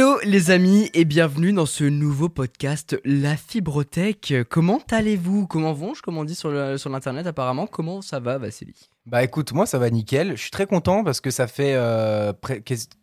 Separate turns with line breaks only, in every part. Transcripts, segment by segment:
Hello les amis et bienvenue dans ce nouveau podcast La Fibrotech. Comment allez-vous? Comment vont-je? Comme on dit sur l'internet apparemment. Comment ça va Vassili?
Bah écoute, moi ça va nickel. Je suis très content parce que ça fait euh,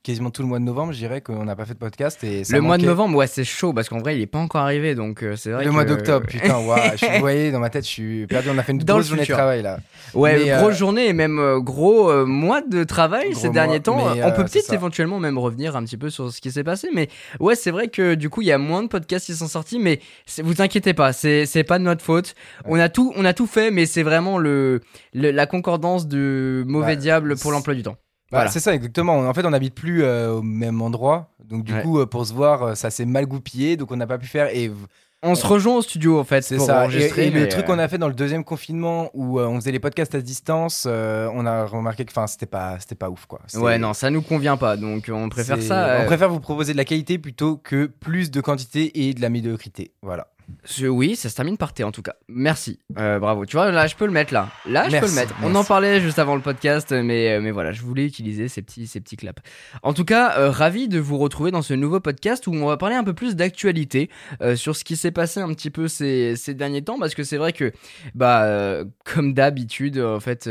quasiment tout le mois de novembre, je dirais, qu'on n'a pas fait de podcast. Et ça
Le mois de novembre, ouais c'est chaud parce qu'en vrai il est pas encore arrivé donc euh, c'est vrai
Le
que-
mois d'octobre, putain, waouh, je suis, vous voyez, dans ma tête, je suis perdu. On a fait une
Dans
grosse journée de travail là.
Ouais,
Mais,
grosse
euh,
journée et même gros mois de travail
Gros
ces derniers
mois,
temps. On peut peut-être éventuellement même revenir un petit peu sur ce qui s'est passé, mais ouais, c'est vrai que du coup il y a moins de podcasts qui sont sortis, mais vous inquiétez pas, c'est pas de notre faute. On a tout, on a tout fait, mais c'est vraiment le, le- la concordance de mauvais
Bah,
diable pour l'emploi du temps.
Bah,
Voilà.
C'est ça, exactement. En fait, on n'habite plus euh, au même endroit. Donc, du
Ouais.
coup, euh, pour se voir, euh, ça s'est mal goupillé. Donc, on n'a pas pu faire. Et
On se rejoint au studio en fait
c'est ça.
Enregistrer.
et le truc qu'on a fait dans le deuxième confinement où euh, on faisait les podcasts à distance, euh, on a remarqué que enfin, c'était pas, c'était pas ouf quoi.
Ouais, non, ça nous convient pas, donc on préfère ça.
On préfère vous proposer de la qualité plutôt que plus de quantité et de la médiocrité. Voilà.
Oui, ça se termine par T en tout cas. Merci, Euh, bravo. Tu vois, là, je peux le mettre là. Là, je peux le mettre. On en parlait juste avant le podcast, mais, euh, mais voilà, je voulais utiliser ces petits, ces petits claps. En tout cas, euh, ravi de vous retrouver dans ce nouveau podcast où on va parler un peu plus d'actualité euh, sur ce qui s'est passé un petit peu ces, ces derniers temps, parce que c'est vrai que, bah, comme d'habitude, en fait,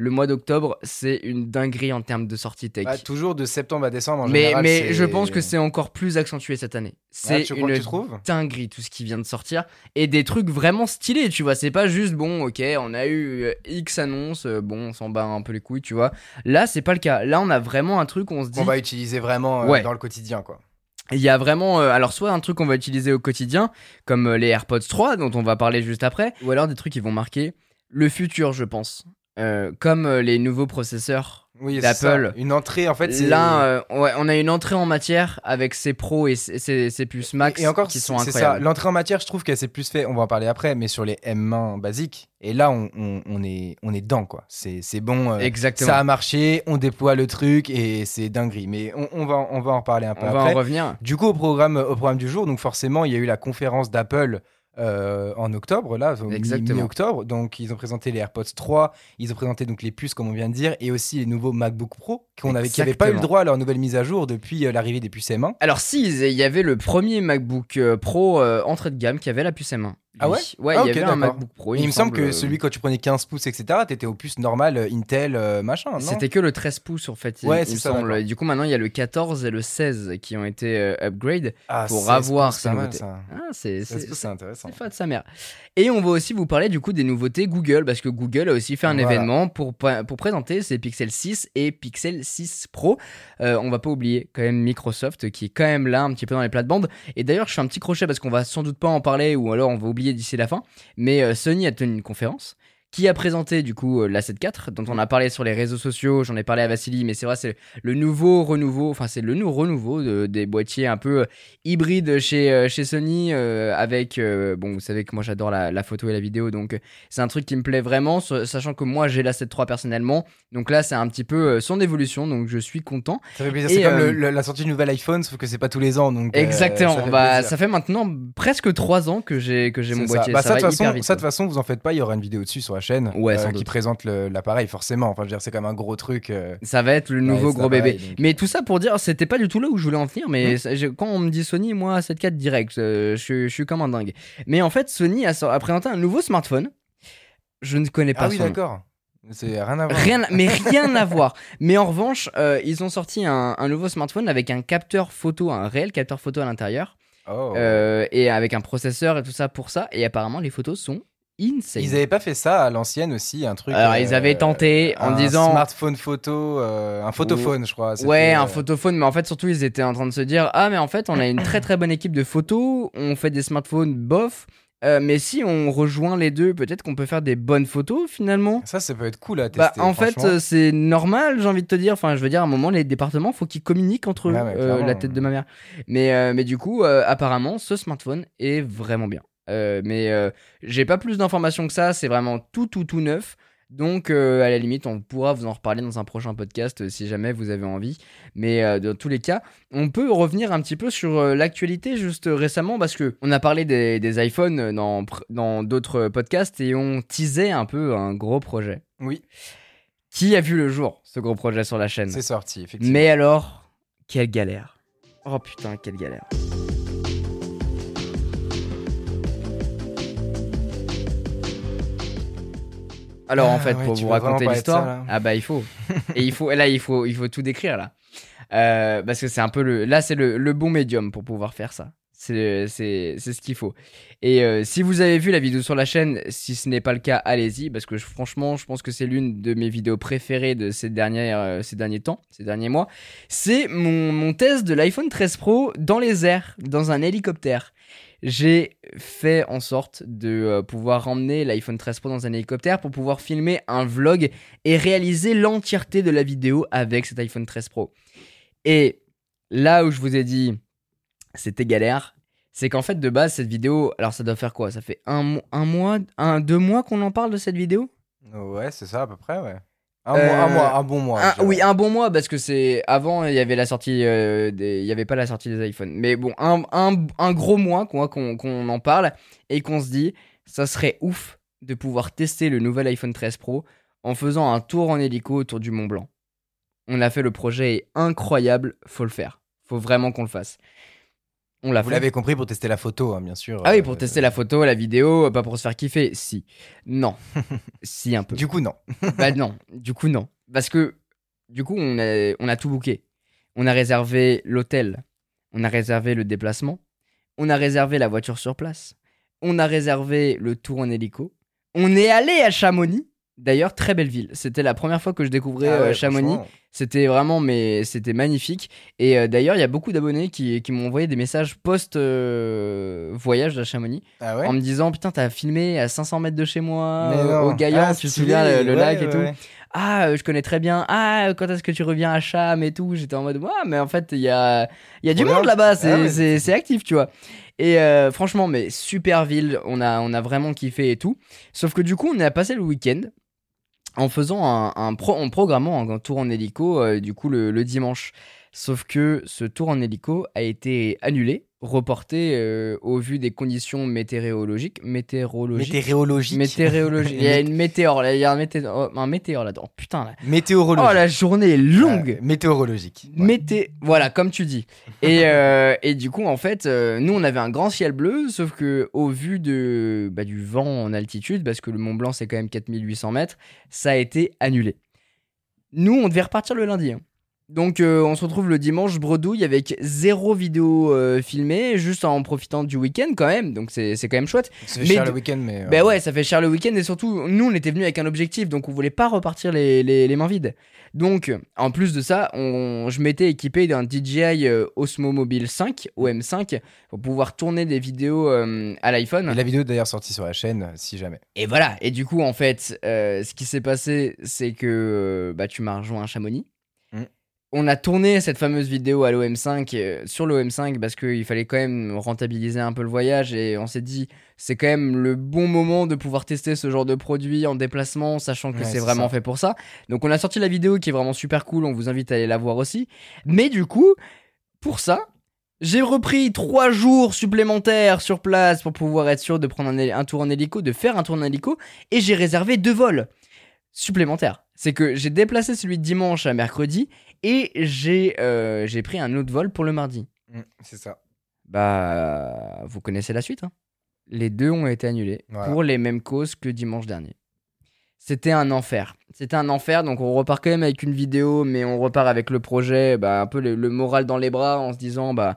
le mois d'octobre, c'est une dinguerie en termes de sortie tech.
Bah, toujours de septembre à décembre en
mais
général.
mais
c'est-
je pense que c'est encore plus accentué cette année. C'est
crois que
une dinguerie tout ce qui vient de sortir et des trucs vraiment stylés tu vois c'est pas juste bon ok on a eu euh, X annonces euh, bon on s'en bat un peu les couilles tu vois là c'est pas le cas là on a vraiment un truc où on se dit
qu'on va utiliser vraiment euh,
Ouais.
dans le quotidien quoi.
il y a vraiment euh, alors soit un truc qu'on va utiliser au quotidien comme les AirPods 3 dont on va parler juste après ou alors des trucs qui vont marquer le futur je pense Euh, comme euh, les nouveaux processeurs
Oui, c'est ça.
d'Apple.
Une entrée en fait.
Là, euh, ouais, on a une entrée en matière avec ces pros et ces, ces- ces puces Max
et encore
qui sont
c'est ça.
incroyables.
L'entrée en matière, je trouve qu'elle s'est plus fait. On va en parler après, mais sur les M1 basiques. Et là, on, on- on est on est dedans quoi. C'est bon. euh,
Exactement.
ça a marché. On déploie le truc et c'est dinguerie. Mais on, on va on va en reparler un peu
on va
après.
en revenir.
Du coup, au programme, au programme du jour, donc forcément, il y a eu la conférence d'Apple euh, en octobre, là, mi- mi-octobre. Donc, ils ont présenté les AirPods 3, ils ont présenté donc les puces, comme on vient de dire, et aussi les nouveaux MacBook Pro, qu'on avait, qui n'avaient pas eu le droit à leur nouvelle mise à jour depuis euh, l'arrivée des puces M1.
Alors si, il y avait le premier MacBook euh, Pro euh, entrée de gamme qui avait la puce M1.
Ah ouais
Ouais,
Ah,
il y
ok,
avait un. MacBook Pro.
Il me semble que
euh,
celui, quand tu prenais 15 pouces, etc., t'étais aux puces normales euh, Intel, euh, machin,
C'était que le 13 pouces en fait,
Ouais,
il
c'est
me
ça,
semble. du coup maintenant il y a le 14 et le 16 qui ont été euh, upgrade.
Ah,
pour
16
avoir ces nouveautés. Ah, c'est
16
c'est-
pouces, c'est intéressant.
C'est pas de sa mère. Et on va aussi vous parler du coup des nouveautés Google parce que Google a aussi fait un
Voilà.
événement pour, pour présenter ses Pixel 6 et Pixel 6 Pro. Euh, on va pas oublier quand même Microsoft qui est quand même là un petit peu dans les plates-bandes. Et d'ailleurs, je fais un petit crochet parce qu'on va sans doute pas en parler ou alors on va oublier d'ici la fin. Mais euh, Sony a tenu une conférence qui a présenté du coup euh, la 7.4 dont on a parlé sur les réseaux sociaux, j'en ai parlé à Vassili, mais c'est vrai c'est le nouveau renouveau, enfin c'est le nou- renouveau de- des boîtiers un peu euh, hybrides chez, euh, chez Sony euh, avec, euh, bon vous savez que moi j'adore la, la photo et la vidéo donc c'est un truc qui me plaît vraiment, sa- sachant que moi j'ai la 7.3 personnellement, donc là c'est un petit peu son évolution donc je suis content.
Ça fait plaisir. C'est comme
euh,
le- la sortie du nouvel iPhone, sauf que c'est pas tous les ans. Donc,
Exactement,
ça fait
bah ça fait maintenant presque 3 ans que j'ai que j'ai mon
ça.
boîtier,
Bah,
ça,
de toute façon,
vite.
ça, façon, vous en faites pas, il y aura une vidéo dessus sur la chaîne
Ouais,
euh,
sans
qui présente l'appareil, forcément. Enfin, je veux dire, c'est quand même un gros truc. euh,
Ça va être le nouveau gros bébé.
donc.
Mais tout ça pour dire, c'était pas du tout là où je voulais en venir, mais ça- j'ai- quand on me dit Sony, moi, 7.4 direct, euh, je, suis- je suis comme un dingue. Mais en fait, Sony a, présenté un nouveau smartphone. Je ne connais pas
Ah oui, d'accord. C'est rien à voir.
Rien, mais rien à voir. Mais en revanche, euh, ils ont sorti un, un nouveau smartphone avec un capteur photo, un réel capteur photo à l'intérieur,
Oh.
euh, et avec un processeur et tout ça pour ça. Et apparemment, les photos sont insane.
Ils avaient pas fait ça à l'ancienne aussi, un truc.
Alors,
euh,
ils avaient tenté en
un
disant.
Smartphone photo, euh, un photophone, je crois.
Ouais, un
euh,
photophone, mais en fait, surtout, ils étaient en train de se dire Ah, mais en fait, on a une très très bonne équipe de photos, on fait des smartphones bof, euh, mais si on rejoint les deux, peut-être qu'on peut faire des bonnes photos finalement.
Ça, ça peut être cool à
Bah,
tester.
en fait, euh, c'est normal, j'ai envie de te dire. Enfin, je veux dire, à un moment, les départements, faut qu'ils communiquent entre eux,
ouais,
euh,
clairement.
la tête de ma mère. Mais, euh, mais du coup, euh, apparemment, ce smartphone est vraiment bien. Euh, mais euh, j'ai pas plus d'informations que ça, c'est vraiment tout, tout, tout neuf. Donc, euh, à la limite, on pourra vous en reparler dans un prochain podcast si jamais vous avez envie. Mais euh, dans tous les cas, on peut revenir un petit peu sur euh, l'actualité juste récemment parce que on a parlé des, des iPhones dans dans d'autres podcasts et on teasait un peu un gros projet.
Oui,
Qui a vu le jour, ce gros projet sur la chaîne?
C'est sorti, effectivement.
Mais alors, quelle galère Oh putain, quelle galère. Alors en
Ah
fait,
ouais,
pour vous raconter l'histoire,
là
ah bah il faut. Et il faut, là il faut, il faut tout décrire là, Euh, parce que c'est un peu le, là c'est le, le bon médium pour pouvoir faire ça. C'est, c'est, c'est ce qu'il faut. Et euh, si vous avez vu la vidéo sur la chaîne, si ce n'est pas le cas, allez-y, parce que je- franchement, je pense que c'est l'une de mes vidéos préférées de ces dernières, euh, ces derniers temps, ces derniers mois. C'est mon, mon test de l'iPhone 13 Pro dans les airs, dans un hélicoptère. J'ai fait en sorte de euh, pouvoir emmener l'iPhone 13 Pro dans un hélicoptère pour pouvoir filmer un vlog et réaliser l'entièreté de la vidéo avec cet iPhone 13 Pro. Et là où je vous ai dit c'était galère, c'est qu'en fait de base cette vidéo, alors ça doit faire quoi? Ça fait un, un mois, un, deux mois qu'on en parle de cette vidéo?
Ouais, c'est ça à peu près, ouais. Un,
Euh,
mois, un mois, un bon mois.
Un- oui, un bon mois parce que c'est avant il y avait la sortie, euh, des- il y avait pas la sortie des iPhones. Mais bon, un, un, un gros mois quoi, qu'on qu'on en parle et qu'on se dit, ça serait ouf de pouvoir tester le nouvel iPhone 13 Pro en faisant un tour en hélico autour du Mont Blanc. On a fait le projet est incroyable, faut le faire, faut vraiment qu'on le fasse. On l'a
Vous
fait.
l'avez compris pour tester la photo, hein, bien sûr.
Ah oui,
euh,
pour tester la photo, la vidéo, pas pour se faire kiffer. Si, non, si un peu.
Du coup, non.
Bah non, du coup non. Parce que du coup on a, on a tout booké. On a réservé l'hôtel, on a réservé le déplacement, on a réservé la voiture sur place, on a réservé le tour en hélico, on est allé à Chamonix. D'ailleurs, très belle ville. C'était la première fois que je découvrais
Ah
euh,
ouais,
Chamonix. C'était vraiment, mais c'était magnifique. Et euh, d'ailleurs, il y a beaucoup d'abonnés qui, qui m'ont envoyé des messages post-voyage à Chamonix
Ah ouais
en me disant Putain, t'as filmé à 500 mètres de chez moi, euh, au Gaillan,
Ah,
tu te souviens, le, le
ouais,
lac et
ouais,
tout. Ah, euh, je connais très bien. Ah, quand est-ce que tu reviens à Cham et tout? J'étais en mode Ouais, mais en fait, il y a, y a du monde là-bas, c'est
Ah
c'est- c'est actif, tu vois. Et euh, franchement, mais super ville, on a, on a vraiment kiffé et tout. Sauf que du coup, on a passé le week-end en faisant un, un pro, en programmant un tour en hélico, euh, du coup, le, le dimanche. Sauf que ce tour en hélico a été annulé, reporté euh, au vu des conditions météorologiques. Météorologiques.
Météorologique.
Météorologique. Il y a une météore, là, il y a un météore, un météore là-dedans. Putain, là.
Météorologique.
Oh, la journée est longue.
Euh, météorologique. Ouais.
Mété... Voilà, comme tu dis. Et, euh, et du coup, en fait, euh, nous, on avait un grand ciel bleu, sauf que au vu de, bah, du vent en altitude, parce que le Mont Blanc, c'est quand même 4800 mètres, ça a été annulé. Nous, on devait repartir le lundi. hein. Donc, euh, on se retrouve le dimanche bredouille avec zéro vidéo euh, filmée, juste en profitant du week-end quand même. Donc, c'est quand même chouette.
C'est
Mais
cher le week-end, mais. euh,
Ben ouais, ça fait cher le week-end et surtout, nous, on était venus avec un objectif, donc on voulait pas repartir les, les- les mains vides. Donc, en plus de ça, on, je m'étais équipé d'un DJI Osmo Mobile 5, OM5, pour pouvoir tourner des vidéos euh, à l'iPhone.
La vidéo est d'ailleurs sortie sur la chaîne, si jamais.
Et voilà, et du coup, en fait, ce qui s'est passé, c'est que bah, tu m'as rejoint à Chamonix. On a tourné cette fameuse vidéo à l'OM5 euh, sur l'OM5 parce qu'il fallait quand même rentabiliser un peu le voyage et on s'est dit c'est quand même le bon moment de pouvoir tester ce genre de produit en déplacement sachant que
Ouais,
c'est vraiment
ça.
fait pour ça. Donc on a sorti la vidéo qui est vraiment super cool, on vous invite à aller la voir aussi. Mais du coup, pour ça, j'ai repris trois jours supplémentaires sur place pour pouvoir être sûr de prendre un, un tour en hélico, de faire un tour en hélico, et j'ai réservé deux vols supplémentaires. C'est que j'ai déplacé celui de dimanche à mercredi, et j'ai euh, j'ai pris un autre vol pour le mardi.
Mm, c'est ça.
Bah, vous connaissez la suite. hein. Les deux ont été annulés
Voilà.
pour les mêmes causes que dimanche dernier. C'était un enfer. C'était un enfer, donc on repart quand même avec une vidéo, mais on repart avec le projet, bah, un peu le, le moral dans les bras, en se disant, bah,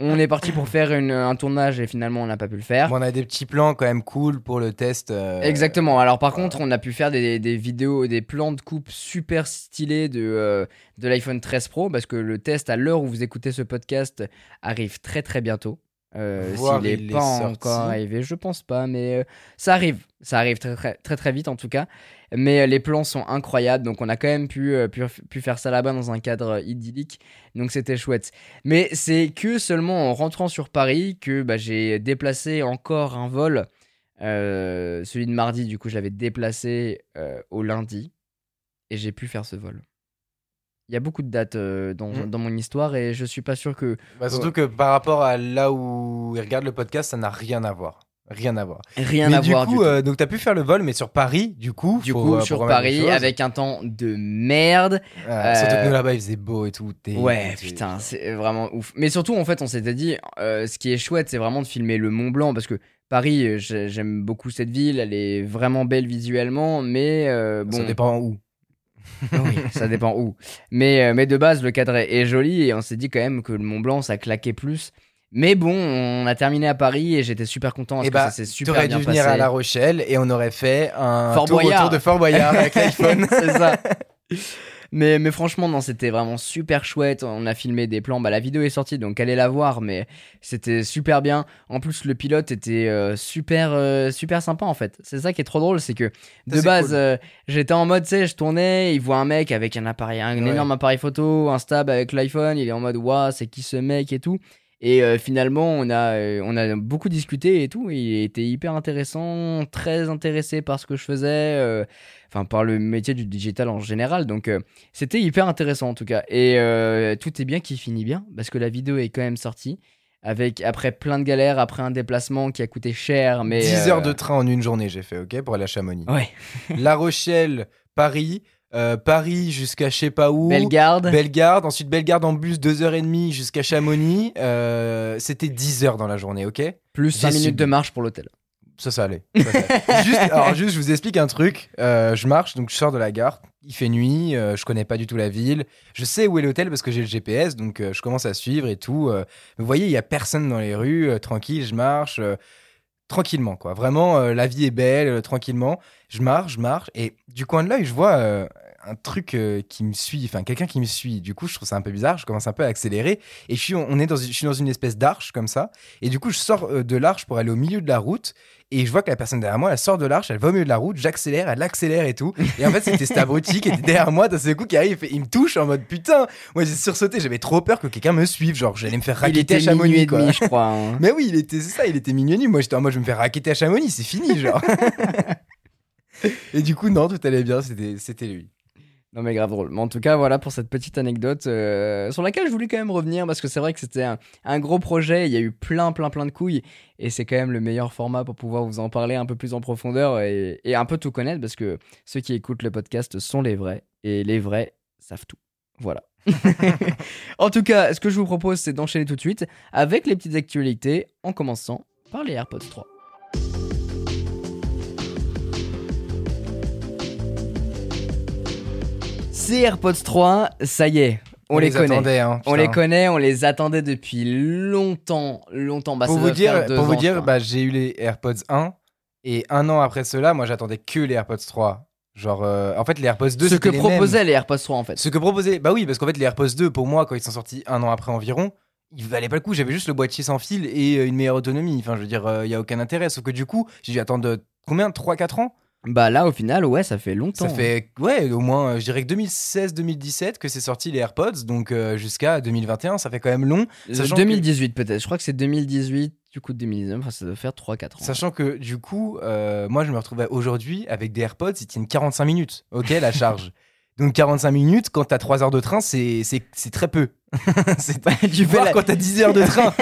on est parti pour faire une- un tournage et finalement on n'a pas pu le faire.
Bon, on a des petits plans quand même cool pour le test. euh,
Exactement. Alors par contre, on a pu faire des, des vidéos, des plans de coupe super stylés de, euh, de l'iPhone 13 Pro parce que le test à l'heure où vous écoutez ce podcast arrive très très bientôt. Euh, S'il est
il est
pas encore arrivé, je pense pas, mais ça arrive. Ça arrive très, très très très vite en tout cas. Mais euh, les plans sont incroyables, donc on a quand même pu, euh, pu, pu faire ça là-bas dans un cadre euh, idyllique. Donc c'était chouette. Mais c'est que seulement en rentrant sur Paris que bah, j'ai déplacé encore un vol. Euh, celui de mardi, du coup, je l'avais déplacé euh, au lundi. Et j'ai pu faire ce vol. Il y a beaucoup de dates euh, dans,
Mm.
dans mon histoire et je suis pas sûr que.
Bah, surtout que par rapport à là où ils regardent le podcast, ça n'a rien à voir. Rien à voir.
Rien
mais
à
du
voir
coup,
du
euh, donc t'as pu faire le vol, mais sur Paris, du coup.
Du
faut,
coup,
euh,
sur Paris, avec un temps de merde.
Ah, Surtout
euh,
que nous là-bas, il faisait beau et tout.
Ouais, putain, c'est vraiment ouf. Mais surtout, en fait, on s'était dit, euh, ce qui est chouette, c'est vraiment de filmer le Mont Blanc, parce que Paris, euh, j'ai- j'aime beaucoup cette ville, elle est vraiment belle visuellement, mais euh, bon,
Ça dépend où.
oui, ça dépend où. Mais, euh, mais de base, le cadre est joli, et on s'est dit quand même que le Mont Blanc, ça claquait plus. Mais bon, on a terminé à Paris, et j'étais super content, parce
Eh
que
bah,
ça s'est super
T'aurais
bien
dû venir
passé.
à La Rochelle et on aurait fait un
Fort
tour autour de Fort Boyard avec l'iPhone.
c'est ça. Mais, mais franchement, non, c'était vraiment super chouette. On a filmé des plans. Bah, la vidéo est sortie, donc allez la voir. Mais c'était super bien. En plus, le pilote était euh, super, euh, super sympa en fait. C'est ça qui est trop drôle, c'est que de base,
cool.
euh, j'étais en mode, tu sais, je tournais, il voit un mec avec un appareil, un
Ouais.
énorme appareil photo, un stab avec l'iPhone. Il est en mode, waouh, c'est qui ce mec et tout. Et euh, finalement, on a, euh, on a beaucoup discuté et tout. Il était hyper intéressant, très intéressé par ce que je faisais, euh, enfin par le métier du digital en général. Donc c'était hyper intéressant en tout cas. Et tout est bien qui finit bien parce que la vidéo est quand même sortie. Avec, après plein de galères, après un déplacement qui a coûté cher, mais
10
euh,
heures de train en une journée, j'ai fait, ok, pour aller à Chamonix.
Ouais.
La Rochelle, Paris, euh, Paris jusqu'à je sais pas où.
Bellegarde.
Bellegarde, ensuite Bellegarde en bus 2h30 jusqu'à Chamonix. Euh, C'était 10 heures dans la journée, ok?
Plus 5
j'ai
minutes de marche pour l'hôtel.
Ça, ça allait. Ça, ça allait. juste, alors, juste, je vous explique un truc. Euh, je marche, donc je sors de la gare. Il fait nuit, euh, je connais pas du tout la ville. Je sais où est l'hôtel parce que j'ai le GPS, donc euh, je commence à suivre et tout. vous voyez, il y a personne dans les rues, tranquille, je marche. tranquillement, quoi. Vraiment, la vie est belle, tranquillement. Je marche, je marche, et du coin de l'œil, je vois un truc euh, qui me suit, enfin quelqu'un qui me suit. Du coup, je trouve ça un peu bizarre. Je commence un peu à accélérer, et je suis, on est dans, je suis dans une espèce d'arche comme ça. Et du coup, je sors euh, de l'arche pour aller au milieu de la route. Et je vois que la personne derrière moi, elle sort de l'arche, elle va au milieu de la route, j'accélère, elle accélère et tout. Et en fait, c'était cet abruti qui était derrière moi, d'un seul coup, qui arrive, il, fait- il me touche en mode putain. Moi, j'ai sursauté, j'avais trop peur que quelqu'un me suive. Genre, j'allais me faire raqueter à Chamonix,
et
quoi.
demi, je crois. hein.
Mais oui, il était, c'est ça, il était et demi. Moi, j'étais en mode, je vais me faire raqueter à Chamonix, c'est fini, genre. et du coup, non, tout allait bien, c'était lui.
Non mais grave drôle. Mais en tout cas, voilà pour cette petite anecdote euh, sur laquelle je voulais quand même revenir parce que c'est vrai que c'était un, un gros projet. Il y a eu plein, plein, plein de couilles et c'est quand même le meilleur format pour pouvoir vous en parler un peu plus en profondeur et, et un peu tout connaître parce que ceux qui écoutent le podcast sont les vrais et les vrais savent tout. Voilà. en tout cas, ce que je vous propose, c'est d'enchaîner tout de suite avec les petites actualités en commençant par les AirPods 3. Ces AirPods 3, ça y est, on, les, connaît.
hein,
On les connaît, on les attendait depuis longtemps, longtemps. Bah,
pour vous dire, pour vous
ans,
dire bah, j'ai eu les AirPods 1 et un an après cela, moi j'attendais que les AirPods 3. Genre, euh, en fait, les AirPods 2,
ce que
les mêmes.
proposaient les AirPods 3 en fait.
Ce que proposait, bah oui, parce qu'en fait, les AirPods 2, pour moi, quand ils sont sortis un an après environ, ils valaient pas le coup. J'avais juste le boîtier sans fil et euh, une meilleure autonomie. Enfin, je veux dire, il y a aucun intérêt. Sauf que du coup, j'ai dû attendre euh, combien? 3-4 ans?
Bah là, au final, ouais, ça fait longtemps.
Ça fait, ouais, au moins, euh, je dirais que 2016-2017 que c'est sorti les AirPods. Donc euh, jusqu'à 2021, ça fait quand même long.
Euh,
sachant que-
2018 peut-être. Je crois que c'est 2018, du coup 2019. Enfin, ça doit faire 3-4 ans.
Sachant que du coup, euh, moi je me retrouvais aujourd'hui avec des AirPods, ils tiennent 45 minutes, ok, la charge. Donc 45 minutes, quand t'as 3 heures de train, c'est très peu. c'est
tu, fais la...
quand t'as 10 heures de train.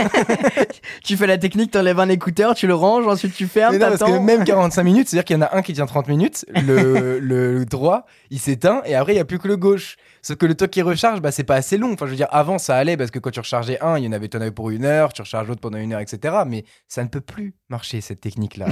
tu fais la technique, t'enlèves un écouteur, tu le ranges, ensuite tu fermes,
Mais non, parce que même 45 minutes, c'est-à-dire qu'il y en a un qui tient 30 minutes, le, le droit, il s'éteint, et après il y a plus que le gauche. Sauf que le temps qui recharge, bah, c'est pas assez long. Enfin, je veux dire, avant ça allait parce que quand tu rechargeais un, il y en avait, t'en avais pour une heure, tu recharges l'autre pendant une heure, etc. Mais ça ne peut plus marcher cette technique-là.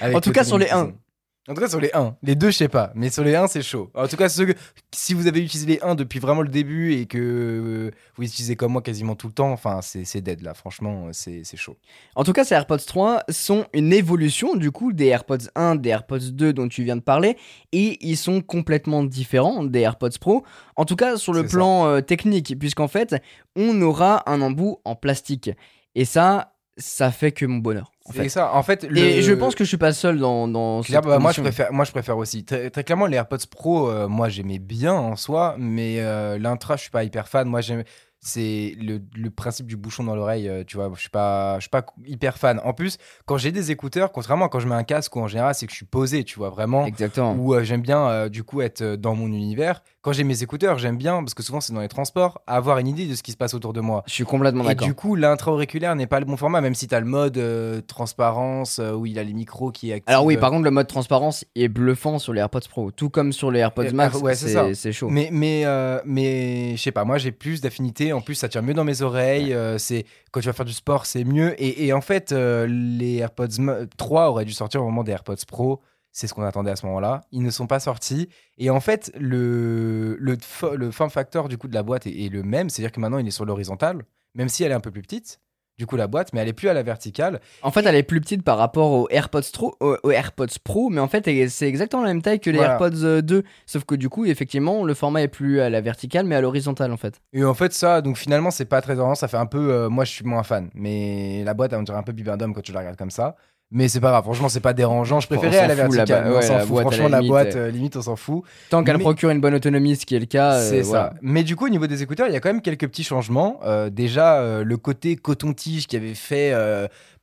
là.
En tout cas, sur les
l'autonomie qu'ils ont. En tout cas, sur les 1. Les deux, je sais pas. Mais sur les 1, c'est chaud. En tout cas, ceux que- si vous avez utilisé les 1 depuis vraiment le début et que euh, vous utilisez comme moi quasiment tout le temps, enfin, c'est dead là. Franchement, c'est c'est chaud.
En tout cas, ces AirPods 3 sont une évolution du coup des AirPods 1, des AirPods 2 dont tu viens de parler, et ils sont complètement différents des AirPods Pro. En tout cas, sur le plan euh, technique, puisqu'en fait, on aura un embout en plastique. Et ça, ça fait que mon bonheur. En fait.
ça. En fait, le...
Et je pense que je suis pas seul dans, dans
Claire,
cette
bah, moi, je préfère, moi, je préfère aussi. Très, très clairement, les AirPods Pro, euh, moi, j'aimais bien en soi, mais euh, l'intra, je suis pas hyper fan. Moi, j'aime. C'est le, le principe du bouchon dans l'oreille, euh, tu vois. Je suis pas, je suis pas hyper fan. En plus, quand j'ai des écouteurs, contrairement à quand je mets un casque ou en général, c'est que je suis posé, tu vois, vraiment.
Exactement.
Ou j'aime bien, du coup, être dans mon univers. Quand j'ai mes écouteurs, j'aime bien, parce que souvent c'est dans les transports, avoir une idée de ce qui se passe autour de moi.
Je suis complètement
Et
d'accord.
du coup, l'intra-auriculaire n'est pas le bon format, même si tu as le mode euh, transparence euh, où il a les micros qui activent.
Alors oui, par contre, le mode transparence est bluffant sur les AirPods Pro, tout comme sur les AirPods
Euh,
Max.
ah, ouais, c'est ça.
c'est c'est chaud.
Mais, mais, euh, mais je sais pas, moi j'ai plus d'affinité. En plus, ça tire mieux dans mes oreilles. euh, c'est quand tu vas faire du sport, c'est mieux. Et, et en fait, euh, les AirPods Ma- 3 auraient dû sortir au moment des AirPods Pro. C'est ce qu'on attendait à ce moment-là. Ils ne sont pas sortis. Et en fait, le, le, le form factor du coup de la boîte est, est le même. C'est-à-dire que maintenant, il est sur l'horizontale, même si elle est un peu plus petite. Du coup, la boîte, mais elle est plus à la verticale.
En fait, elle est plus petite par rapport aux AirPods, Pro, aux, AirPods Pro, mais en fait, c'est exactement la même taille que les
Voilà.
AirPods euh, 2. Sauf que du coup, effectivement, le format est plus à la verticale, mais à l'horizontale en fait.
Et en fait, ça, donc finalement, c'est pas très dérangeant. Ça fait un peu. euh, moi, je suis moins fan. Mais la boîte, on dirait un peu Bibendum quand tu la regardes comme ça. Mais c'est pas grave. Franchement, c'est pas dérangeant. Je préférais verticale.
ba-
mais on s'en fout. Franchement, la boîte,
euh.
limite, on s'en fout.
Tant qu'elle
Mais-
procure une bonne autonomie, ce qui est le cas. euh,
C'est
voilà.
ça. Mais du coup, au niveau des écouteurs, il y a quand même quelques petits changements. Euh, déjà, le côté coton-tige qui avait fait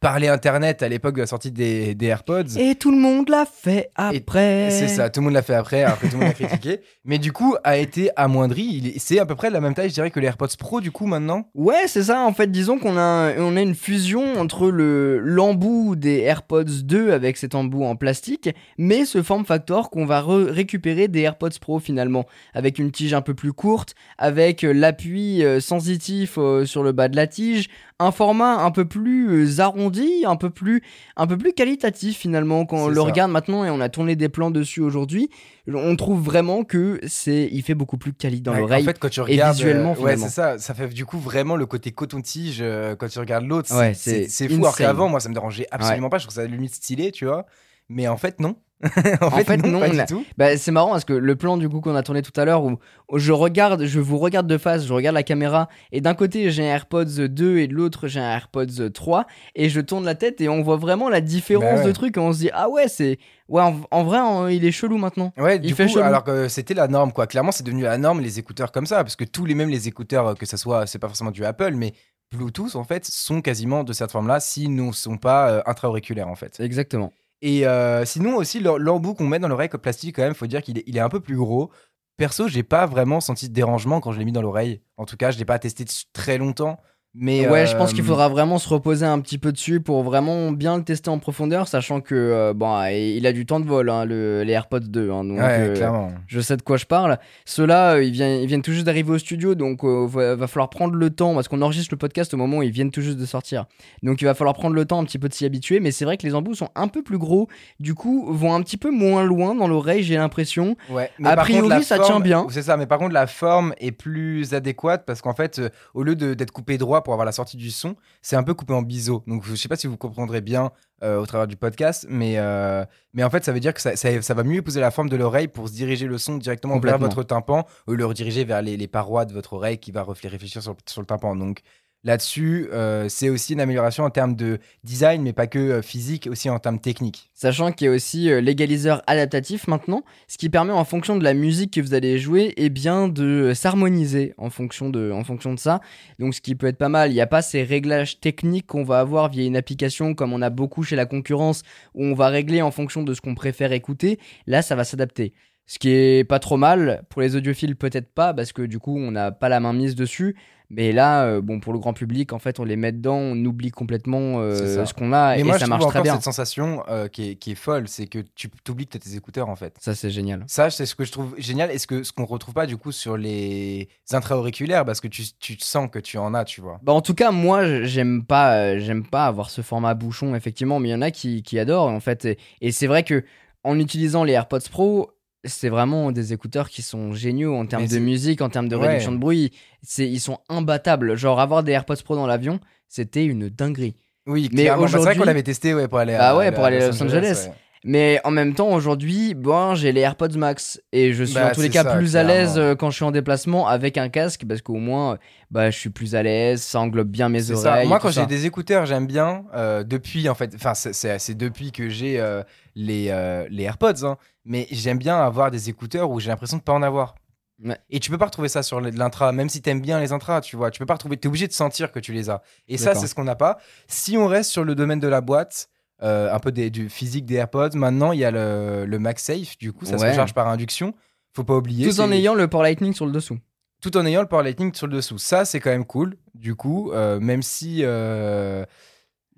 parler Internet à l'époque de la sortie des, des AirPods.
Et tout le monde l'a fait après.
C'est ça, tout le monde l'a fait après, après tout le monde l'a critiqué. Mais du coup, a été amoindri. C'est à peu près de la même taille, je dirais, que les AirPods Pro, du coup, maintenant.
Ouais, c'est ça. En fait, disons qu'on a, on a une fusion entre le l'embout des AirPods 2 avec cet embout en plastique, mais ce form factor qu'on va re- récupérer des AirPods Pro finalement, avec une tige un peu plus courte, avec euh, l'appui euh, sensitif euh, sur le bas de la tige, un format un peu plus euh, arrondi, un peu plus, un peu plus qualitatif finalement. Quand on le
ça.
regarde maintenant et on a tourné des plans dessus aujourd'hui, on trouve vraiment que c'est, il fait beaucoup plus quali dans
Ouais,
l'oreille.
En fait, quand tu regardes.
visuellement,
euh, ouais, c'est ça. Ça fait du coup vraiment le côté coton-tige euh, quand tu regardes l'autre. c'est-
Ouais,
fou. Alors qu'avant, moi, ça me dérangeait absolument pas. Je trouve ça limite stylé, tu vois. Mais en fait, non. en,
fait,
fait, non,
non. Bah, c'est marrant parce que le plan du coup qu'on a tourné tout à l'heure où, où je regarde, je vous regarde de face, je regarde la caméra et d'un côté j'ai un AirPods 2 et de l'autre j'ai un AirPods 3 et je tourne la tête et on voit vraiment la différence
Bah ouais.
de trucs et on se dit ah ouais c'est ouais en, en vrai il est chelou maintenant.
Ouais,
Il
du
fait
coup,
chelou.
alors que c'était la norme, quoi. Clairement, c'est devenu la norme, les écouteurs comme ça. Parce que tous les mêmes, les écouteurs, euh, que ça soit, c'est pas forcément du Apple, mais Bluetooth, en fait, sont quasiment de cette forme-là, s'ils ne sont pas euh, intra-auriculaires, en fait.
Exactement.
Et euh, sinon, aussi, l'em- l'embout qu'on met dans l'oreille comme plastique, quand même, faut dire qu'il est, est un peu plus gros. Perso, j'ai pas vraiment senti de dérangement quand je l'ai mis dans l'oreille. En tout cas, je l'ai pas testé très longtemps. Mais
ouais,
euh,
je pense qu'il faudra vraiment se reposer un petit peu dessus pour vraiment bien le tester en profondeur, sachant que euh, bon, il a du temps de vol, hein, le, les AirPods 2. hein, donc,
Ouais,
euh,
clairement.
Je sais de quoi je parle. Ceux-là, euh, ils, viennent, ils viennent tout juste d'arriver au studio, donc euh, va, va falloir prendre le temps, parce qu'on enregistre le podcast au moment où ils viennent tout juste de sortir. Donc il va falloir prendre le temps un petit peu de s'y habituer, mais c'est vrai que les embouts sont un peu plus gros, du coup vont un petit peu moins loin dans l'oreille, j'ai l'impression.
Ouais,
A
par
priori, ça tient bien.
C'est ça, mais par contre, la forme est plus adéquate parce qu'en fait, euh, au lieu d'être coupé droit pour avoir la sortie du son, c'est un peu coupé en biseau. Donc, je sais pas si vous comprendrez bien euh, au travers du podcast, mais, euh, mais en fait, ça veut dire que ça, ça- ça va mieux épouser la forme de l'oreille pour se diriger le son directement vers votre tympan ou le rediriger vers les, les parois de votre oreille qui va réfléchir sur, sur le tympan. Donc, là-dessus, euh, c'est aussi une amélioration en termes de design, mais pas que euh, physique, aussi en termes techniques.
Sachant qu'il y a aussi euh, l'égaliseur adaptatif maintenant, ce qui permet en fonction de la musique que vous allez jouer, et bien de s'harmoniser en fonction de, en fonction de ça. Donc ce qui peut être pas mal. Il n'y a pas ces réglages techniques qu'on va avoir via une application comme on a beaucoup chez la concurrence, où on va régler en fonction de ce qu'on préfère écouter. Là, ça va s'adapter. Ce qui est pas trop mal. Pour les audiophiles, peut-être pas, parce que du coup, on n'a pas la main mise dessus. Mais là, euh, bon, pour le grand public, en fait, on les met dedans, on oublie complètement euh, ce qu'on a
Mais
et
moi,
ça
je
marche très bien.
cette sensation euh, qui, est, qui est folle, c'est que tu t'oublies que tu as tes écouteurs en fait.
Ça, c'est génial.
Ça, c'est ce que je trouve génial et ce que ce qu'on retrouve pas du coup sur les intra-auriculaires parce que tu, tu sens que tu en as, tu vois.
Bah en tout cas moi j'aime pas euh, j'aime pas avoir ce format bouchon effectivement mais il y en a qui, qui adorent en fait et, et c'est vrai que en utilisant les AirPods Pro c'est vraiment des écouteurs qui sont géniaux en termes de musique en termes de
Ouais.
réduction de bruit c'est ils sont imbattables genre avoir des AirPods Pro dans l'avion c'était une dinguerie
Oui,
Mais
clairement. Bah, c'est vrai
aujourd'hui-
qu'on l'avait testé ouais, pour aller
Bah
à,
ouais, pour aller à Los Angeles.
ouais.
Mais en même temps aujourd'hui bon j'ai les AirPods Max et je suis
Bah,
en tous les cas
ça,
plus à l'aise euh, quand je suis en déplacement avec un casque parce qu'au moins euh, bah je suis plus à l'aise ça englobe bien mes
ça.
oreilles
Moi, quand j'ai des écouteurs, j'aime bien. euh, depuis, en fait, enfin, c'est- depuis que j'ai euh, les, les AirPods, hein, mais j'aime bien avoir des écouteurs où j'ai l'impression de pas en avoir.
Ouais.
Et tu peux pas retrouver ça sur l'intra, même si t'aimes bien les intras, tu vois. Tu peux pas retrouver. T'es obligé de sentir que tu les as. Et ça, c'est ce qu'on n'a pas. Si on reste sur le domaine de la boîte, un peu des- du physique des AirPods, maintenant il y a le, le MagSafe. Du coup, ça se recharge par induction. faut pas oublier.
Tout en ayant le port Lightning sur le dessous.
tout en ayant le port Lightning sur le dessous. Ça, c'est quand même cool. Du coup, euh, même si euh,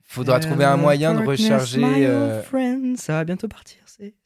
faudra trouver un moyen de recharger. euh,
Ça va bientôt partir,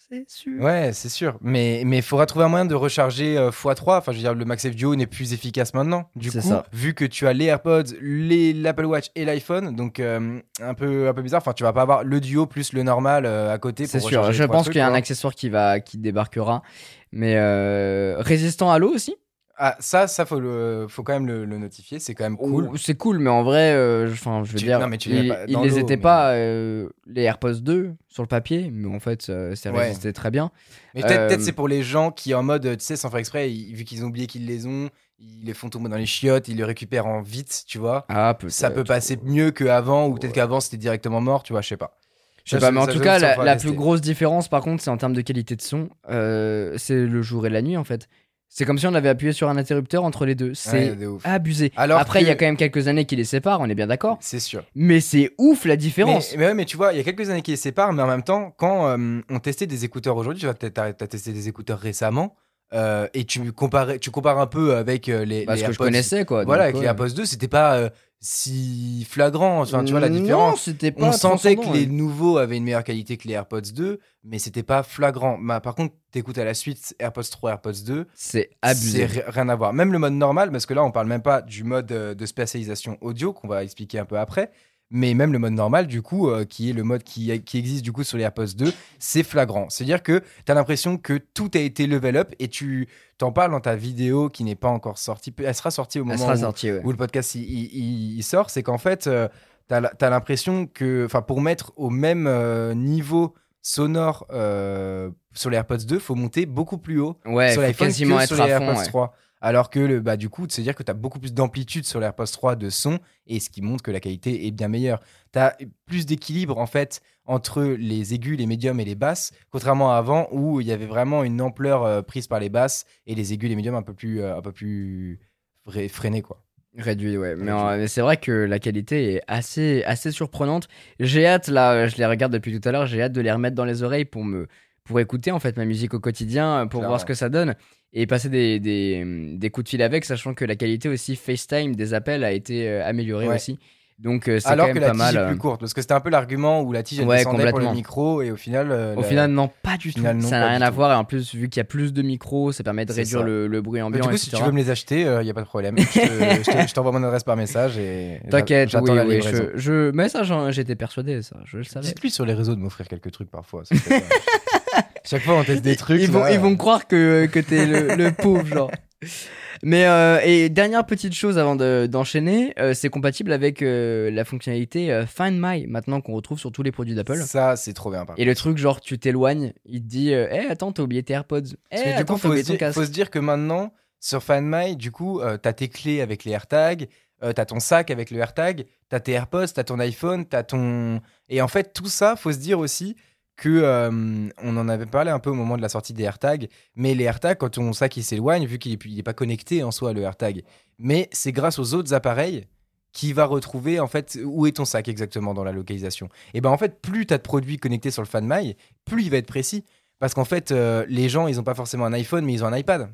c'est c'est sûr.
Ouais, c'est sûr. Mais mais faudra trouver un moyen de recharger euh, x3. Enfin, je veux dire, le MagSafe Duo n'est plus efficace maintenant. Du
C'est
coup,
ça.
vu que tu as les AirPods, les l'Apple Watch et l'iPhone, donc euh, un peu un peu bizarre. Enfin, tu vas pas avoir le Duo plus le normal euh, à côté.
C'est
pour
sûr.
recharger
Je pense qu'il y a un
quoi.
accessoire qui va qui débarquera, mais euh, résistant à l'eau aussi?
Ah, ça, ça faut le, faut quand même le, le notifier. C'est quand même cool.
C'est cool, mais en vrai, euh, je- veux
Tu-
dire,
non, mais tu
ils, les étaient
mais-
pas euh, les AirPods 2 sur le papier, mais en fait, ça, ça
Ouais.
résistait très bien.
Mais peut-être
Euh,
peut-être c'est pour les gens qui, en mode, tu sais, sans faire exprès, ils- vu qu'ils ont oublié qu'ils les ont, ils les font tomber dans les chiottes, ils les récupèrent en vite, tu vois.
Ah, peut
Ça peut passer mieux qu'avant, ou peut-être qu'avant c'était directement mort, tu vois, je sais pas.
Je sais pas, mais en tout cas, la, plus grosse différence, par contre, c'est en termes de qualité de son. Euh, c'est le jour et la nuit, en fait. C'est comme si on avait appuyé sur un interrupteur entre les deux. C'est
Ouais, de ouf.
abusé.
Alors
Après, il y a quand même quelques années qui les séparent, on est bien d'accord.
C'est sûr.
Mais c'est ouf la différence.
Mais, mais ouais, mais tu vois, il y a quelques années qui les séparent, mais en même temps, quand euh, on testait des écouteurs aujourd'hui, tu vois, t'as as testé des écouteurs récemment, euh, et tu comparais, tu compares un peu avec euh, les,
Parce
les
que je
AirPods.
connaissais, quoi.
Voilà,
donc,
avec les
ouais.
AirPods 2, c'était pas euh, si flagrant. Enfin, tu vois la
Non,
différence.
c'était pas
On sentait que les
ouais.
nouveaux avaient une meilleure qualité que les AirPods 2, mais c'était pas flagrant. Bah, par contre, t'écoutes à la suite AirPods 3, AirPods 2,
C'est
c'est
abusé.
ri- rien à voir. Même le mode normal, parce que là, on parle même pas du mode euh, de spécialisation audio qu'on va expliquer un peu après. Mais même le mode normal, du coup, euh, qui est le mode qui, qui existe du coup sur les AirPods 2, c'est flagrant. C'est-à-dire que tu as l'impression que tout a été level up et tu t'en parles dans ta vidéo qui n'est pas encore sortie. Elle sera sortie au moment où,
sortie, ouais.
où le podcast il, il- il sort, c'est qu'en fait, euh, la- t'as l'impression que, enfin, pour mettre au même euh, niveau sonore euh, sur les AirPods 2, faut monter beaucoup plus haut
Ouais,
sur l'iPhone que sur les. AirPods
ouais.
3. Alors que, le, bah, du coup, c'est-à-dire que tu as beaucoup plus d'amplitude sur les AirPods 3 de son, et ce qui montre que la qualité est bien meilleure. Tu as plus d'équilibre, en fait, entre les aigus, les médiums et les basses, contrairement à avant, où il y avait vraiment une ampleur euh, prise par les basses, et les aigus, les médiums un peu plus, euh, un peu plus fre- freinés, quoi.
Réduit, ouais. Mais, euh, c'est vrai que la qualité est assez, assez surprenante. J'ai hâte, là, je les regarde depuis tout à l'heure, j'ai hâte de les remettre dans les oreilles pour me pour écouter en fait ma musique au quotidien, pour
Clairement.
voir ce que ça donne et passer des, des, des coups de fil avec, sachant que la qualité aussi FaceTime des appels a été euh, améliorée
Ouais.
aussi. Donc euh, c'est
Alors
quand
que
même
la
pas
tige
mal.
est plus
euh.
courte, parce que c'était un peu l'argument où la tige elle
Ouais,
descendait pour le micro, et au final. euh,
Au
la-
final, non, pas du tout.
non,
ça n'a rien à
tout.
voir et en plus, vu qu'il y a plus de micros, ça permet de réduire le, le bruit ambiant.
du coup, si tu veux me les acheter, il n'y a pas de problème. Je te- je te- je t'envoie mon adresse par message et
T'inquiète, oui,
la
oui, je, je... Mais ça, j'étais persuadé, ça, je le savais.
Dites-lui sur les réseaux de m'offrir quelques trucs parfois. Chaque fois, on teste des trucs.
ils, vont, ils vont croire que, que t'es le, le pauvre, genre. Mais euh, et dernière petite chose avant de- d'enchaîner, euh, c'est compatible avec euh, la fonctionnalité Find My maintenant qu'on retrouve sur tous les produits d'Apple.
Ça, c'est trop bien. Par
Et le truc genre tu t'éloignes, il te dit euh, Eh attends t'as oublié tes AirPods. Eh
Parce que du coup, faut
oublié
se, dire, faut se dire que maintenant, sur FanMy, du coup, t'as tes clés avec les AirTags, t'as ton sac avec le AirTag, t'as tes AirPods, t'as ton iPhone, t'as ton. Et en fait, tout ça, faut se dire aussi euh, on en avait parlé un peu au moment de la sortie des AirTags, mais les AirTags, quand ton sac il s'éloigne, vu qu'il est, il est pas connecté en soi le AirTag, mais c'est grâce aux autres appareils qui va retrouver en fait où est ton sac exactement dans la localisation. Et ben en fait, plus t'as de produits connectés sur le FanMy, plus il va être précis. Parce qu'en fait, euh, les gens, ils ont pas forcément un iPhone, mais ils ont un iPad.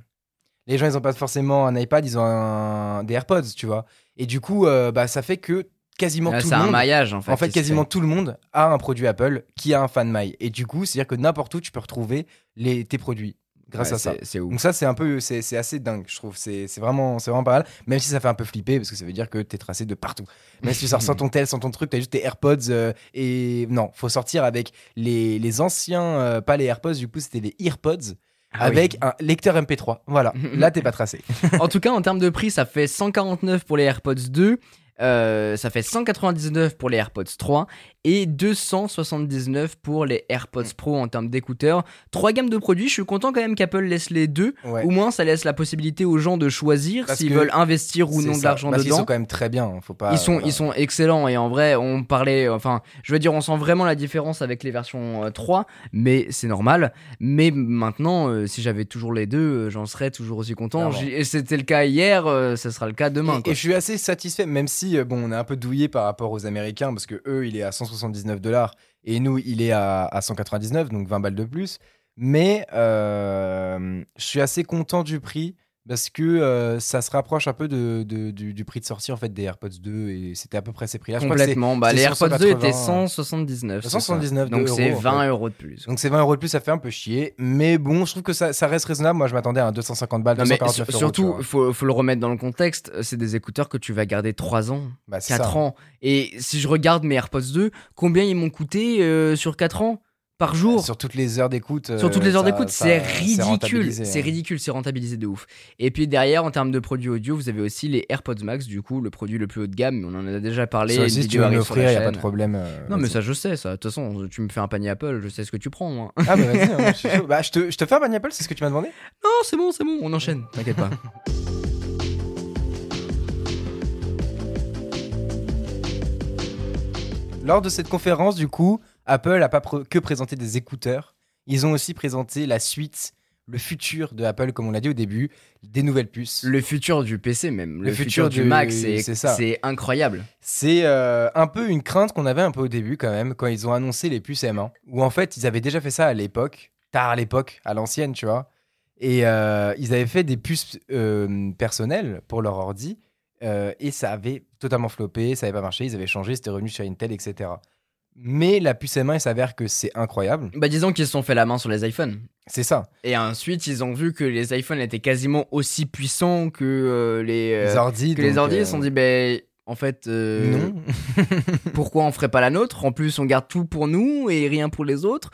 Les gens, ils ont pas forcément un iPad, ils ont un... des AirPods, tu vois. Et du coup, euh, bah, ça fait que quasiment tout
c'est
le
un
monde,
maillage en fait.
en fait, quasiment
fait.
tout le monde a un produit Apple qui a un FanMy. Et du coup, c'est-à-dire que n'importe où, tu peux retrouver les... tes produits grâce
Ouais,
à ça.
c'est- C'est.
Donc ça, c'est un peu, c'est c'est assez dingue, je trouve. C'est c'est vraiment, c'est vraiment pas mal. Même si ça fait un peu flipper parce que ça veut dire que t'es tracé de partout. Même si tu sors sans ton tel, sans ton truc, t'as juste tes AirPods euh, et non, faut sortir avec les, les anciens, euh, pas les AirPods, du coup c'était les EarPods
Ah oui.
avec un lecteur MP3. Voilà, là t'es pas tracé.
en tout cas, en termes de prix, ça fait 149 pour les AirPods 2, euh, ça fait 199 pour les AirPods 3 et 279 pour les AirPods Pro en termes d'écouteurs. Trois gammes de produits, je suis content quand même qu'Apple laisse les deux.
Ouais.
Au moins, ça laisse la possibilité aux gens de choisir s'ils veulent investir ou non de l'argent dedans.
sont quand même très bien. hein, Faut pas.
Ils sont,
voilà.
ils sont excellents et en vrai, on parlait, enfin, je veux dire, on sent vraiment la différence avec les versions euh, 3, mais c'est normal. Mais maintenant, euh, si j'avais toujours les deux, euh, j'en serais toujours aussi content. Et C'était le cas hier, euh, ce sera le cas demain.
Et,
quoi.
et je suis assez satisfait, même si euh, bon, on est un peu douillé par rapport aux Américains, parce que eux, il est à 179 dollars et nous, il est à, à 199, donc 20 balles de plus. Mais euh, je suis assez content du prix parce que euh, ça se rapproche un peu de, de- du, du prix de sortie en fait des AirPods 2 et c'était à peu près ces prix-là.
Complètement. Bah, les AirPods 2 étaient
180,
179. c'est ça.
179
Donc c'est
euros, en
20
fait.
euros de plus.
Donc c'est 20 euros de plus, ça fait un peu chier. Mais bon, je trouve que ça, ça reste raisonnable. Moi, je m'attendais à un 250 balles,
Non, mais
249
sur-
euros.
surtout,
tu vois.
faut, faut le remettre dans le contexte. C'est des écouteurs que tu vas garder 3 ans,
Bah, c'est
4
ça.
ans. Et si je regarde mes AirPods 2, combien ils m'ont coûté euh, sur 4 ans? Par jour
Sur toutes les heures d'écoute.
Sur toutes les
euh,
heures
ça-
d'écoute, c'est ridicule. C'est ridicule, c'est rentabilisé de ouf. Et puis derrière, en termes de produits audio, vous avez aussi les AirPods Max, du coup, le produit le plus haut de gamme. On en a déjà parlé.
Ça
une
aussi, si tu veux
arrive
me
sur la
offrir, il n'y a pas de problème. euh,
Non, mais ça, je sais, ça. De toute façon, tu me fais un panier Apple, je sais ce que tu prends, moi.
Ah, bah vas-y, hein, je. Bah, je te, je te fais un panier Apple, c'est ce que tu m'as demandé
non, c'est bon, c'est bon, on enchaîne. T'inquiète pas.
Lors de cette conférence, du coup, Apple n'a pas pr- que présenté des écouteurs, ils ont aussi présenté la suite, le futur de Apple, comme on l'a dit au début, des nouvelles puces.
Le futur du PC, même. Le,
Le
futur,
futur
du Mac, c'est incroyable.
C'est euh, un peu une crainte qu'on avait un peu au début quand même, quand ils ont annoncé les puces M1, où en fait ils avaient déjà fait ça à l'époque, tard à l'époque, à l'ancienne, tu vois. Et euh, ils avaient fait des puces euh, personnelles pour leur ordi, euh, et ça avait totalement floppé, ça n'avait pas marché, ils avaient changé, c'était revenu sur Intel, etc. Mais la puce M1, il s'avère que c'est incroyable.
Bah, disons qu'ils se sont fait la main sur les iPhones.
C'est ça.
Et ensuite, ils ont vu que les iPhones étaient quasiment aussi puissants que euh, les, euh,
les ordi.
que les ordi.
euh,
Ils se sont dit, ben, en fait, euh,
non.
pourquoi on ferait pas la nôtre? En plus, on garde tout pour nous et rien pour les autres.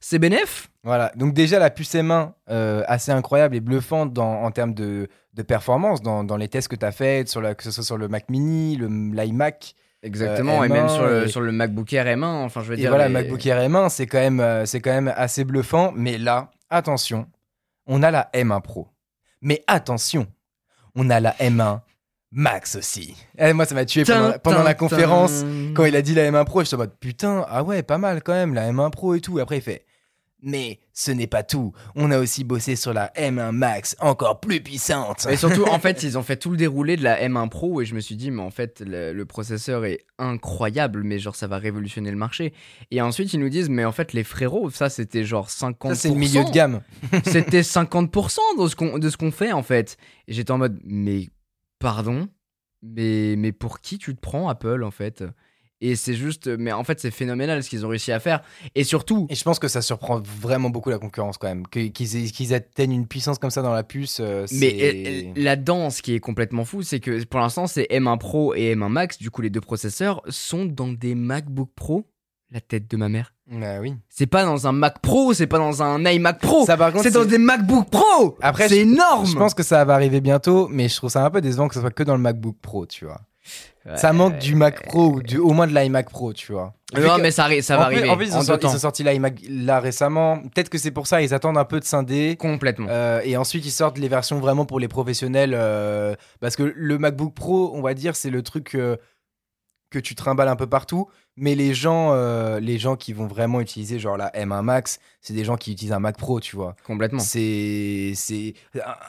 C'est bénef.
Voilà, donc déjà la puce M1, euh, assez incroyable et bluffante dans- en termes de, de performance, dans, dans les tests que tu as fait, sur la, que ce soit sur le Mac mini, le- l'iMac.
Exactement.
Euh,
et même
M1
sur le,
et-
sur le MacBook Air M1. Enfin, je veux
Et
dire.
voilà,
les-
MacBook Air M1, c'est quand, même, euh, c'est quand même assez bluffant. Mais là, attention, on a la M1 Pro. Mais attention, on a la M1 Max aussi. Et moi, ça m'a tué pendant, la conférence. Quand il a dit la M1 Pro, je suis en mode putain, ah ouais, pas mal quand même, la M1 Pro et tout. Après, il fait mais ce n'est pas tout. On a aussi bossé sur la M1 Max, encore plus puissante.
Et surtout, en fait, ils ont fait tout le déroulé de la M1 Pro et je me suis dit, mais en fait, le, le processeur est incroyable, mais genre, ça va révolutionner le marché. Et ensuite, ils nous disent, mais en fait, les frérots, ça, c'était genre 50%.
Ça, c'est le milieu de gamme.
C'était 50% de ce qu'on de ce qu'on fait, en fait. Et j'étais en mode, mais pardon? Mais, mais pour qui tu te prends, Apple, en fait? Et c'est juste, mais en fait, c'est phénoménal ce qu'ils ont réussi à faire. Et surtout,
Et je pense que ça surprend vraiment beaucoup la concurrence quand même. Qu'ils atteignent une puissance comme ça dans la puce. euh,
Mais euh, là-dedans, ce qui est complètement fou, c'est que pour l'instant, c'est M1 Pro et M1 Max, du coup, les deux processeurs sont dans des MacBook Pro. La tête de ma mère.
Bah oui.
C'est pas dans un Mac Pro, c'est pas dans un iMac Pro.
Ça, par contre,
C'est dans des MacBook Pro.
Après,
c'est énorme.
Je pense que ça va arriver bientôt, mais je trouve ça un peu décevant que ce soit que dans le MacBook Pro, tu vois. Ça manque du Mac Pro ou du, au moins de l'iMac Pro, tu vois.
Non, mais ça, ça va
en
arriver.
En plus, ils ont,
en
sorti,
deux
ils ont
temps.
sorti l'iMac là récemment. Peut-être que c'est pour ça, ils attendent un peu de scinder.
Complètement.
Euh, et ensuite, ils sortent les versions vraiment pour les professionnels. euh, parce que le MacBook Pro, on va dire, c'est le truc euh, que tu trimbales un peu partout. Mais les gens, euh, les gens qui vont vraiment utiliser genre la M1 Max, c'est des gens qui utilisent un Mac Pro, tu vois.
Complètement.
C'est c'est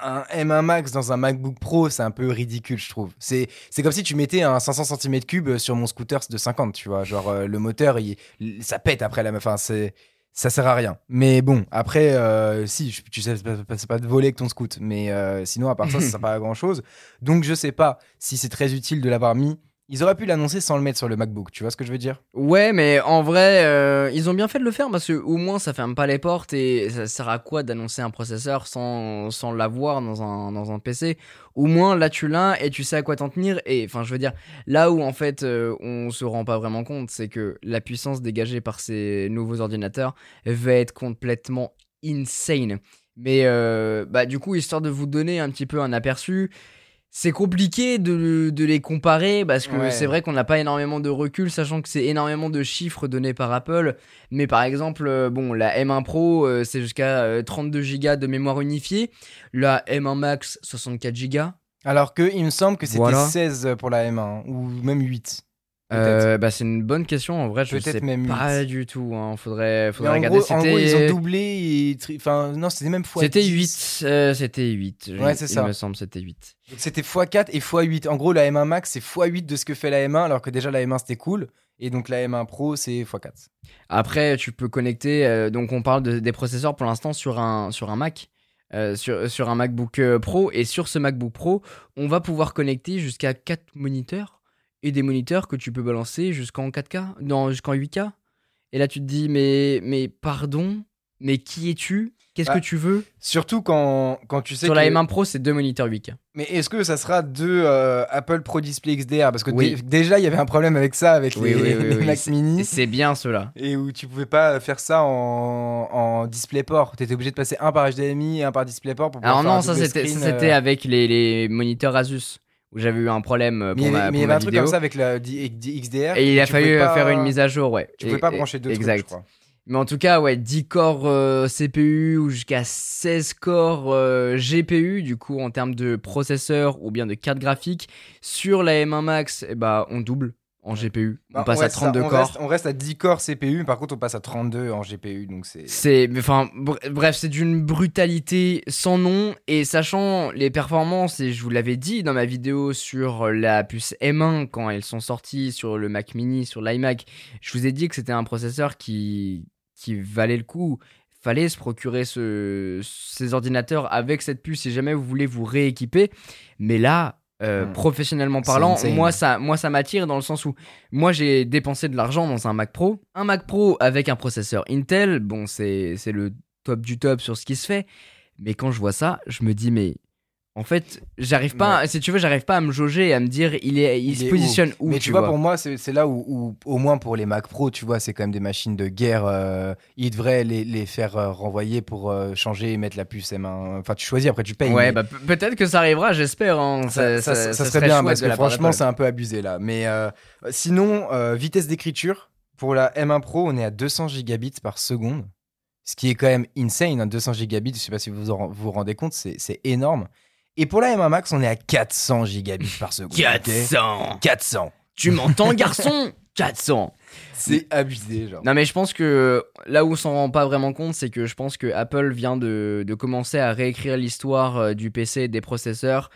un un M1 Max dans un MacBook Pro, c'est un peu ridicule, je trouve. C'est c'est comme si tu mettais un 500 cm3 sur mon scooter de 50, tu vois. Genre euh, le moteur, il, ça pète après la. Enfin, c'est ça sert à rien. Mais bon, après, euh, si je- tu sais, c'est pas, de voler avec ton scoot, mais euh, sinon à part ça, ça sert pas à grand chose. Donc je sais pas si c'est très utile de l'avoir mis. Ils auraient pu l'annoncer sans le mettre sur le MacBook. Tu vois ce que je veux dire?
Ouais, mais en vrai, euh, ils ont bien fait de le faire parce que au moins ça ferme pas les portes et ça sert à quoi d'annoncer un processeur sans, sans l'avoir dans un, dans un PC Au moins là tu l'as et tu sais à quoi t'en tenir. Et enfin, je veux dire, là où en fait euh, on se rend pas vraiment compte, c'est que la puissance dégagée par ces nouveaux ordinateurs va être complètement insane. Mais euh, bah, du coup, histoire de vous donner un petit peu un aperçu, c'est compliqué de, de les comparer parce que
Ouais.
c'est vrai qu'on n'a pas énormément de recul, sachant que c'est énormément de chiffres donnés par Apple. Mais par exemple, euh, bon, la M1 Pro, euh, c'est jusqu'à euh, 32 Go de mémoire unifiée. La M1 Max, 64 Go.
Alors que il me semble que c'était
Voilà.
16 pour la M1 ou même 8.
Euh, bah, c'est une bonne question. En vrai, je
Peut-être
sais
même
pas du tout. Hein. Faudrait, faudrait
en,
regarder.
gros, en gros, ils ont doublé et tri- enfin non, c'était même fois
C'était
10.
8. euh, c'était 8.
Ouais, c'est
Il
ça.
me semble c'était 8.
Donc C'était x4 et x8. En gros, la M1 Max, c'est x8 de ce que fait la M1, alors que déjà la M1 c'était cool. Et donc la M1 Pro, c'est x4.
Après, tu peux connecter. euh, donc, on parle de- des processeurs pour l'instant sur un, sur un Mac. euh, sur, sur un MacBook Pro. Et sur ce MacBook Pro, on va pouvoir connecter jusqu'à 4 moniteurs et des moniteurs que tu peux balancer jusqu'en 4K, non, jusqu'en 8K. Et là, tu te dis, mais, mais pardon, mais qui es-tu? Qu'est-ce
Bah,
que tu veux?
Surtout quand, quand tu sais
Sur
que...
la M1 Pro, c'est deux moniteurs 8K.
Mais est-ce que ça sera deux euh, Apple Pro Display XDR Parce que
Oui.
déjà, il y avait un problème avec ça, avec
Oui,
les,
oui,
les Mac Mini.
C'est bien cela.
Et où tu pouvais pas faire ça en, en DisplayPort. Tu étais obligé de passer un par HDMI et un par DisplayPort pour pouvoir
Alors
faire un
non,
screen,
ça, c'était
euh,
avec les, les moniteurs Asus où j'avais eu un problème euh,
Mais
pour
il y
ma,
avait, mais il y avait un truc comme ça avec la XDR.
Et il a fallu
pouvais
euh,
pas-
faire une mise à jour, ouais.
Tu pouvais
Et-
pas
et-
brancher deux
exact.
trucs, je crois.
Mais en tout cas, ouais, 10 corps euh, CPU ou jusqu'à 16 corps euh, GPU, du coup, en termes de processeur ou bien de carte graphique. Sur la M1 Max, eh bah, on double en GPU.
Bah,
on passe
ouais,
à
ça,
32
on
corps.
Reste, on reste à 10 corps CPU, mais par contre, on passe à 32 en GPU. Donc c'est.
Enfin, br- bref, c'est d'une brutalité sans nom. Et sachant les performances, et je vous l'avais dit dans ma vidéo sur la puce M1 quand elles sont sorties sur le Mac Mini, sur l'iMac, je vous ai dit que c'était un processeur qui, qui valait le coup. Fallait se procurer ce, ces ordinateurs avec cette puce si jamais vous voulez vous rééquiper. Mais là, euh,
Hmm.
professionnellement parlant, moi ça, moi ça m'attire dans le sens où moi j'ai dépensé de l'argent dans un Mac Pro. Un Mac Pro avec un processeur Intel, bon c'est c'est le top du top sur ce qui se fait. Mais quand je vois ça, je me dis mais en fait j'arrive pas, si tu veux j'arrive pas à me jauger et à me dire il est il,
Il
se
est
positionne où,
mais tu vois, pour moi, c'est là où, où, au moins pour les Mac Pro, tu vois, c'est quand même des machines de guerre. euh, ils devraient les, les faire euh, renvoyer pour euh, changer et mettre la puce M1. Enfin, tu choisis, après tu payes.
Ouais
mais
bah pe- peut-être que ça arrivera, j'espère. hein.
ça,
Ça,
ça- ça
ça
serait bien parce que franchement, c'est un peu abusé là. Mais euh, sinon, vitesse d'écriture pour la M1 Pro, on est à 200 gigabits par seconde. Ce qui est quand même insane, hein, 200 gigabits, je sais pas si vous en- vous, rendez compte, c'est énorme. Et pour la M1 Max, on est à 400 gigabits par seconde. ok
400
400
Tu m'entends garçon 400
C'est abusé, genre.
Non mais je pense que là où on s'en rend pas vraiment compte, c'est que je pense que Apple vient de, de commencer à réécrire l'histoire euh, du PC et des processeurs.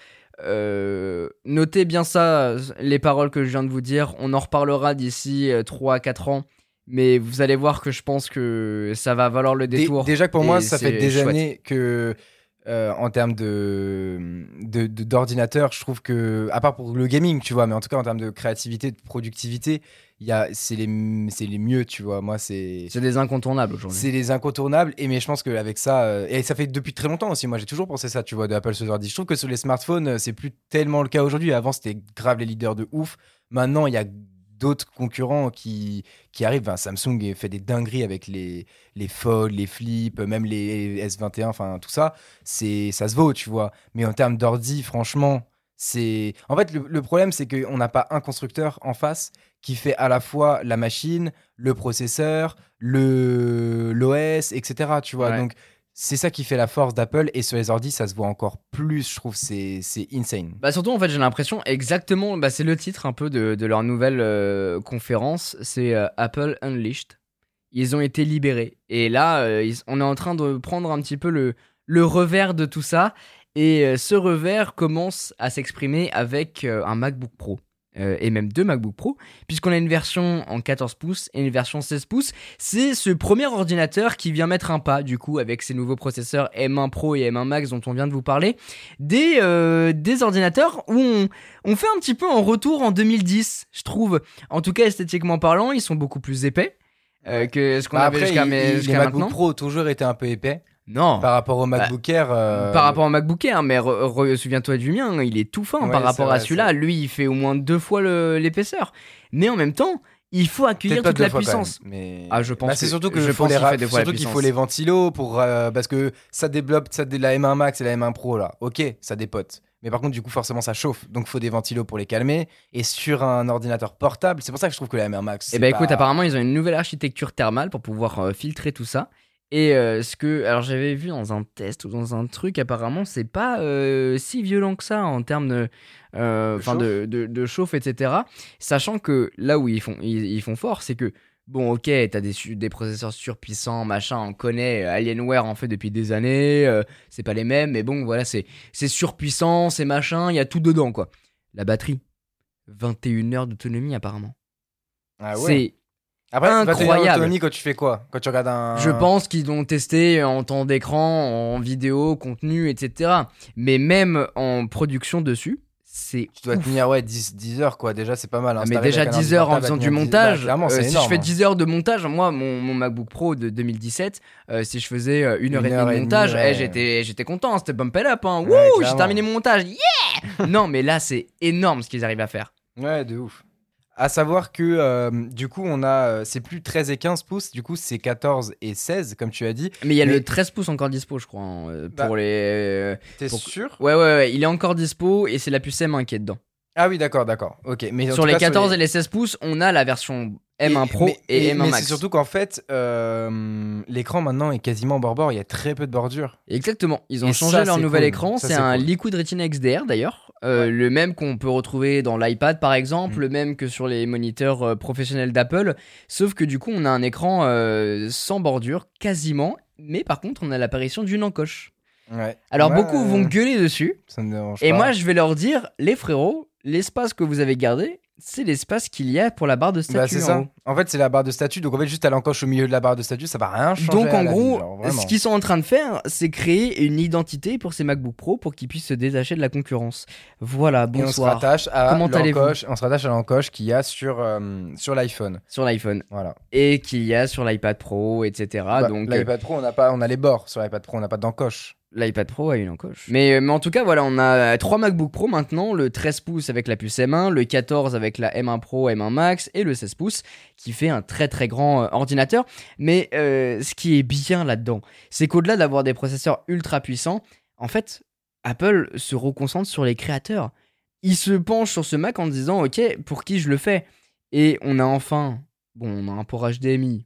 Euh, notez bien ça, les paroles que je viens de vous dire. On en reparlera d'ici 3 à 4 ans. Mais vous allez voir que je pense que ça va valoir le
Dé-
détour.
déjà que pour moi, ça fait des
chouette.
années que, euh, en termes de de- de- d'ordinateur, je trouve que, à part pour le gaming, tu vois, mais en tout cas en termes de créativité, de productivité, il y a, c'est les, c'est les mieux, tu vois. Moi, c'est
C'est des incontournables aujourd'hui.
c'est les incontournables. Et mais je pense qu'avec ça, euh, et ça fait depuis très longtemps aussi. Moi, j'ai toujours pensé ça, tu vois, de Apple ce ordi. Je trouve que sur les smartphones, euh, c'est plus tellement le cas aujourd'hui. Avant, c'était grave les leaders de ouf. Maintenant, il y a d'autres concurrents qui, qui arrivent. Samsung fait des dingueries avec les, les Fold, les Flip, même les S21, enfin tout ça. C'est, ça se vaut, tu vois. Mais en termes d'ordi, franchement, c'est. En fait, le, le problème, c'est qu'on n'a pas un constructeur en face qui fait à la fois la machine, le processeur, le l'OS, etc. Tu vois.
Ouais.
Donc c'est ça qui fait la force d'Apple et sur les ordis, ça se voit encore plus. Je trouve c'est insane.
Bah surtout en fait j'ai l'impression exactement, bah, c'est le titre un peu de, leur nouvelle euh, conférence, c'est euh, Apple Unleashed. Ils ont été libérés et là euh, on est en train de prendre un petit peu le, le revers de tout ça et ce revers commence à s'exprimer avec un MacBook Pro. Euh, et même deux MacBook Pro, puisqu'on a une version en 14 pouces et une version 16 pouces. C'est ce premier ordinateur qui vient mettre un pas, du coup, avec ses nouveaux processeurs M1 Pro et M1 Max dont on vient de vous parler des, euh, des ordinateurs où on, on fait un petit peu un retour en 2010, je trouve. En tout cas, esthétiquement parlant, ils sont beaucoup plus épais euh, que ce qu'on
Bah,
avait jusqu'à jusqu'à
MacBook. Pro toujours été un peu épais
Non.
par rapport au MacBook Air. euh,
Par rapport au MacBook Air, mais souviens-toi du mien, il est tout fin
Ouais,
par rapport
vrai,
à celui-là. Lui, il fait au moins deux fois l'épaisseur. Mais en même temps, il faut accueillir toute la puissance.
même, mais...
Ah, je pense
Bah, c'est surtout que
je pense
les surtout qu'il faut les ventilos pour euh, parce que ça développe ça dé- la M1 Max et la M1 Pro là. Ok, ça dépote. Mais par contre, du coup, forcément, ça chauffe. Donc, faut des ventilos pour les calmer. Et sur un ordinateur portable, c'est pour ça que je trouve que la M1 Max.
Eh ben
pas-
écoute, apparemment ils ont une nouvelle architecture thermale pour pouvoir euh, filtrer tout ça. Et euh, ce que, alors j'avais vu dans un test ou dans un truc, apparemment c'est pas euh, si violent que ça en termes de, euh, enfin de, de, de chauffe, etc. Sachant que là où ils font, ils, ils font fort, c'est que bon, ok, t'as des, des processeurs surpuissants, machin, on connaît, Alienware en fait depuis des années, c'est pas les mêmes, mais bon, voilà, c'est c'est surpuissant, c'est machin, il y a tout dedans quoi. La batterie, 21 heures d'autonomie apparemment.
Ah ouais. Après,
incroyable.
l'autonomie quand tu fais quoi Quand tu regardes un.
Je pense qu'ils l'ont testé en temps d'écran, en vidéo, contenu, etc. Mais même en production dessus, c'est
Tu dois
ouf.
tenir ouais 10, 10 heures quoi. Déjà, c'est pas mal. hein.
Ah, mais déjà
avec un
10 heures en faisant du
tenir 10 bah,
montage, euh, si
énorme,
je fais
hein.
10 heures de montage, moi mon, mon MacBook Pro de 2017, euh, si je faisais euh, une heure
Une
et demie de montage, eh, j'étais j'étais content, c'était bump it up, hein.
Ouais,
Wouh, j'ai terminé mon montage, yeah Non mais là c'est énorme ce qu'ils arrivent à faire.
Ouais, de ouf. À savoir que euh, du coup, on a euh, c'est plus 13 et 15 pouces, du coup, c'est 14 et 16 comme tu as dit.
Mais il y a
Mais-
le 13 pouces encore dispo je crois hein, euh,
Bah.
pour les... euh,
T'es
Pour-
sûr?
Ouais ouais ouais, il est encore dispo et c'est la puce M1 qui est dedans.
Ah oui, d'accord, d'accord. OK, mais
Sur les
cas,
14 et les 16 pouces, on a la version M1 Pro
mais-
et, M1
mais
Max.
c'est surtout qu'en fait, euh, l'écran maintenant est quasiment bord-bord, il y a très peu de bordure.
Exactement. Ils ont
Et
changé
ça,
leur nouvel
cool.
écran. C'est un
cool.
Liquid Retina XDR d'ailleurs. Euh, Le même qu'on peut retrouver dans l'iPad par exemple,
Mm.
le même que sur les moniteurs euh, professionnels d'Apple. Sauf que du coup, on a un écran euh, sans bordure, quasiment. Mais par contre, on a l'apparition d'une encoche.
Ouais.
Alors
Ouais,
beaucoup vont gueuler dessus.
ça me dérange
Et
pas.
moi, je vais leur dire, les frérots, l'espace que vous avez gardé, c'est l'espace qu'il y a pour la barre de statut.
Bah, c'est
en
ça.
haut.
En fait, c'est la barre de statut. Donc, en fait, juste à l'encoche au milieu de la barre de statut, ça va rien changer.
Donc en gros,
vie, genre, vraiment.
ce qu'ils sont en train de faire, c'est créer une identité pour ces MacBook Pro pour qu'ils puissent se détacher de la concurrence. Voilà,
Et on se
bonsoir.
rattache à l'encoche. On se rattache à l'encoche qu'il y a sur, euh, sur l'iPhone.
Sur l'iPhone.
Voilà.
Et qu'il y a sur l'iPad Pro, etc.
Bah,
Donc
l'iPad Pro, on a pas, on a les bords sur l'iPad Pro, on n'a pas d'encoche.
l'iPad Pro a une encoche. Mais, euh, mais en tout cas, voilà, on a trois MacBook Pro maintenant, le 13 pouces avec la puce M1, le 14 avec la M1 Pro, M1 Max et le 16 pouces qui fait un très très grand euh, ordinateur. Mais euh, ce qui est bien là-dedans, c'est qu'au-delà d'avoir des processeurs ultra puissants, en fait, Apple se reconcentre sur les créateurs. Il se penche sur ce Mac en disant, ok, pour qui je le fais? Et on a enfin, bon, on a un port HDMI.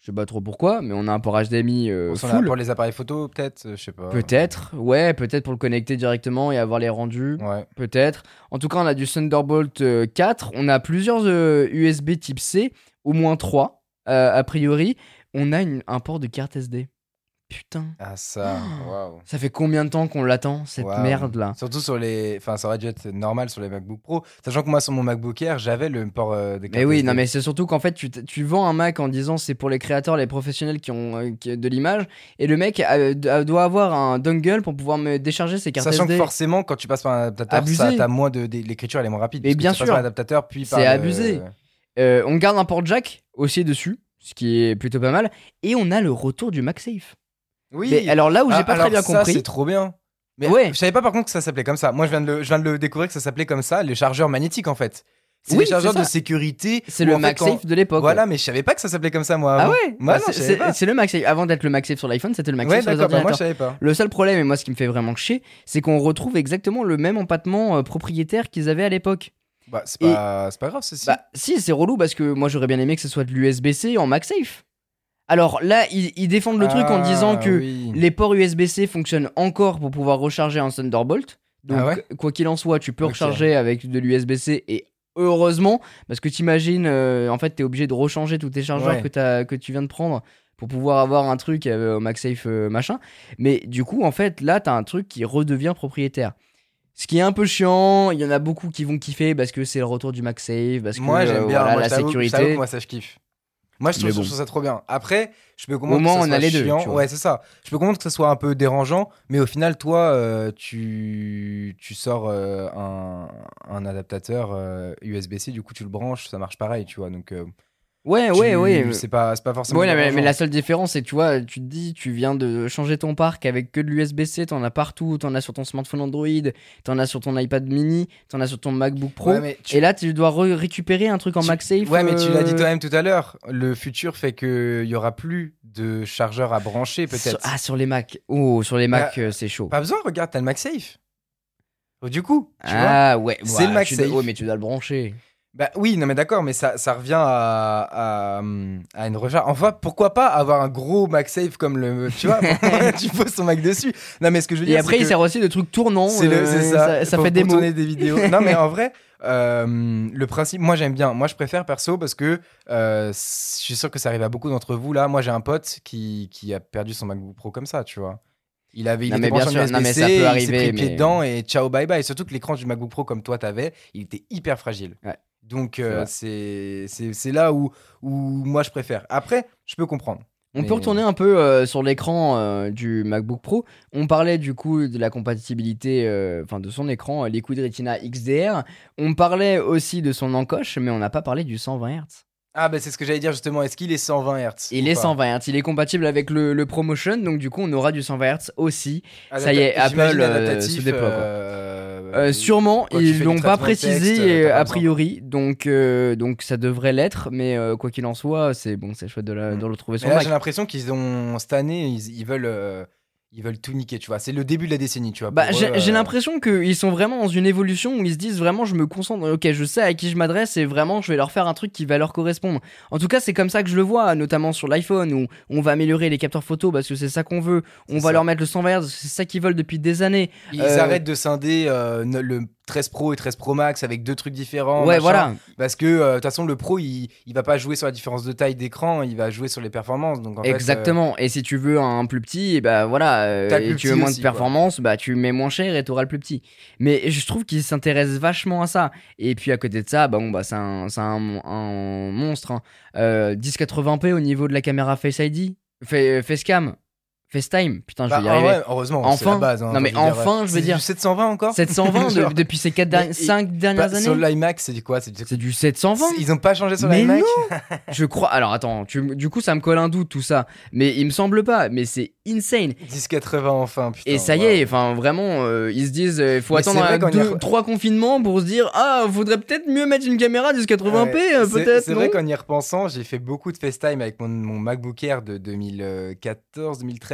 Je sais pas trop pourquoi, mais on a un port HDMI euh, full.
pour les appareils photo, peut-être, euh, je sais pas.
Peut-être, ouais, peut-être pour le connecter directement et avoir les rendus,
Ouais.
peut-être. En tout cas, on a du Thunderbolt euh, 4, on a plusieurs euh, USB type C, au moins 3 euh, a priori. On a une- un port de carte SD. Putain,
Ah, ça, waouh.
ça fait combien de temps qu'on l'attend, cette
Waouh.
merde là
Surtout sur les. Enfin, ça aurait dû être normal sur les MacBook Pro. Sachant que moi, sur mon MacBook Air, j'avais le port euh, des
Mais oui, non, mais c'est surtout qu'en fait, tu, tu vends un Mac en disant c'est pour les créateurs, les professionnels qui ont euh, qui- de l'image, et le mec euh, d- doit avoir un dongle pour pouvoir me décharger ses cartes
Sachant
SD.
que forcément, quand tu passes par un adaptateur, ça, t'as moins de, de- l'écriture elle est moins rapide.
Mais bien
tu passes
sûr.
par l'adaptateur, puis
C'est abusé. Euh, on garde un port jack aussi dessus, ce qui est plutôt pas mal, et on a le retour du MagSafe.
Oui.
Mais alors là où j'ai
Ah,
pas très bien
ça,
compris,
c'est trop bien. Mais
Ouais.
je savais pas par contre que ça s'appelait comme ça. Moi, je viens de le, je viens de le découvrir que ça s'appelait comme ça, les chargeurs magnétiques en fait. C'est
Oui,
les chargeurs
c'est
de sécurité.
c'est le
quand-
MagSafe de l'époque.
Voilà,
ouais.
mais je savais pas que ça s'appelait comme ça moi.
Ah
avant.
ouais
Moi,
Bah, c'est- c'est c'est le MagSafe. Avant d'être le MagSafe sur l'iPhone, c'était le MagSafe
Ouais,
sur les
bah, moi je savais pas.
Le seul problème, et moi ce qui me fait vraiment chier, c'est qu'on retrouve exactement le même empattement euh, propriétaire qu'ils avaient à l'époque.
Bah, c'est pas, c'est pas grave, ceci.
Bah si, c'est relou parce que moi j'aurais bien aimé que ce soit de l'USB-C en MagSafe. Alors là, ils, ils défendent le truc en disant que
Ah, oui.
les ports USB-C fonctionnent encore pour pouvoir recharger un Thunderbolt. Donc
Ah ouais
quoi qu'il en soit, tu peux recharger avec de l'USB-C et heureusement parce que t'imagines euh, en fait t'es obligé de rechanger tous tes chargeurs
Ouais.
que, tu viens de prendre pour pouvoir avoir un truc euh, au MagSafe euh, machin. Mais du coup en fait là t'as un truc qui redevient propriétaire. Ce qui est un peu chiant, il y en a beaucoup qui vont kiffer parce que c'est le retour du MagSafe, parce que
Moi, j'aime
euh,
bien.
voilà,
moi,
la
que
sécurité.
Moi, ça, je kiffe. Moi, je trouve, je ça trop bien. Après, je peux comprendre
Au moins,
que ça
on
soit
a les deux,
chiant.
tu vois.
Ouais, c'est ça. Je peux comprendre que ça soit un peu dérangeant, mais au final, toi, euh, tu, tu sors euh, un, un adaptateur euh, USB-C, du coup, tu le branches, ça marche pareil, tu vois. Donc, euh,
Ouais,
tu-
ouais, ouais.
C'est pas, pas forcément.
Ouais, mais, la seule différence, c'est que tu vois, tu te dis, tu viens de changer ton parc avec que de l'USB-C, t'en as partout, t'en as sur ton smartphone Android, t'en as sur ton iPad mini, t'en as sur ton MacBook Pro.
Ouais, mais tu-
Et là, tu dois re- récupérer un truc en
Tu-
MagSafe.
Ouais, mais tu l'as dit
euh,
toi-même tout à l'heure. Le futur fait qu'il y aura plus de chargeurs à brancher,
sur-
peut-être.
Ah, sur les Mac. Oh, sur les Mac, euh, c'est chaud.
Pas besoin, regarde, t'as le MagSafe. Oh, Du coup, tu vois.
ah, ouais.
C'est le
bah, tu dois-
MagSafe.
Ouais, mais tu dois le brancher.
Bah oui, non mais d'accord, mais ça, ça revient à, à, à une recharge. Enfin, pourquoi pas avoir un gros MagSafe comme le. Tu vois, tu poses ton Mac dessus. Non mais ce que je veux
Et
dire.
après,
c'est
il sert aussi de trucs tournants.
c'est
euh,
c'est ça.
Ça,
pour-
fait des
pour tourner des vidéos. non mais en vrai, euh, le principe, moi j'aime bien. Moi je préfère perso parce que euh, je suis sûr que ça arrive à beaucoup d'entre vous là. Moi j'ai un pote qui, qui a perdu son MacBook Pro comme ça, tu vois. Il avait, il
Non,
était
mais bien sûr, non, mais ça peut
il s'est
arriver,
pris le pied
mais-
dedans et ciao bye bye. Surtout que l'écran du MacBook Pro comme toi t'avais, il était hyper fragile.
Ouais.
Donc,
C'est
euh, c'est là où, où moi je préfère. Après, je peux comprendre.
On
Mais-
peut retourner un peu euh, sur l'écran euh, du MacBook Pro. On parlait du coup de la compatibilité, enfin de son écran Liquid Retina XDR. On parlait aussi de son encoche, mais on n'a pas parlé du 120 Hz.
Ah, bah c'est ce que j'allais dire justement. Est-ce qu'il est 120 Hz
Il est
pas
120 Hz, il est compatible avec le, le ProMotion, donc du coup on aura du 120 Hz aussi.
Adapta-
ça y est, Apple, euh, se déploie, quoi.
euh,
Euh, sûrement, ils l'ont pas
texte,
précisé
euh,
a priori, donc, donc ça devrait l'être, mais quoi qu'il en soit, c'est bon, c'est chouette de, la-
Mm.
de le trouver sur
j'ai l'impression qu'ils ont cette année, ils, ils veulent, ils veulent tout niquer. Tu vois, c'est le début de la décennie. Tu vois.
Bah, j'ai
euh,
l'impression qu'ils sont vraiment dans une évolution où ils se disent vraiment je me concentre, ok je sais à qui je m'adresse et vraiment je vais leur faire un truc qui va leur correspondre. En tout cas c'est comme ça que je le vois, notamment sur l'iPhone où on va améliorer les capteurs photo parce que c'est ça qu'on veut, on va
ça.
leur mettre le 120 Hz, c'est ça qu'ils veulent depuis des années.
Ils
euh,
arrêtent de scinder euh, le 13 Pro et 13 Pro Max avec deux trucs différents.
ouais
machin.
voilà,
Parce que euh, de toute façon, le Pro, il, il va pas jouer sur la différence de taille d'écran, il va jouer sur les performances. Donc en fait, euh,
exactement. Et si tu veux un plus petit, et bah voilà, euh, et tu veux moins
aussi,
de
quoi.
performance, bah tu mets moins cher et t'auras le plus petit. Mais je trouve qu'ils s'intéressent vachement à ça. Et puis à côté de ça, bah bon bah c'est un, un, un monstre. Hein. Euh, 1080p au niveau de la caméra Face ID, Fa- Facecam, FaceTime. Putain, je
bah,
vais y
ah
arriver.
ouais, heureusement, c'est
Enfin.
la base. hein.
Non, mais
Enfin, je veux
veux
c'est
dire-
du 720 encore
720 de-
Genre,
depuis ces 4
Mais-
5 dernières
pas- Sur
années.
l'iMac, c'est du quoi C'est du-
C'est du 720
Ils ont pas changé sur l'iMac
Je crois. Alors attends, tu- du coup ça me colle un doute tout ça. Mais il me semble pas. Mais c'est insane.
1080 enfin, putain.
Et ça y est, enfin vraiment, euh, ils se disent, il faut
Mais
attendre
c'est vrai
un,
qu'on y a-
deux, trois confinements pour se dire, ah, faudrait peut-être mieux mettre une caméra 1080p,
Ouais,
euh,
c'est-
peut-être.
C'est vrai qu'en y repensant, j'ai fait beaucoup de FaceTime avec mon, mon MacBook Air de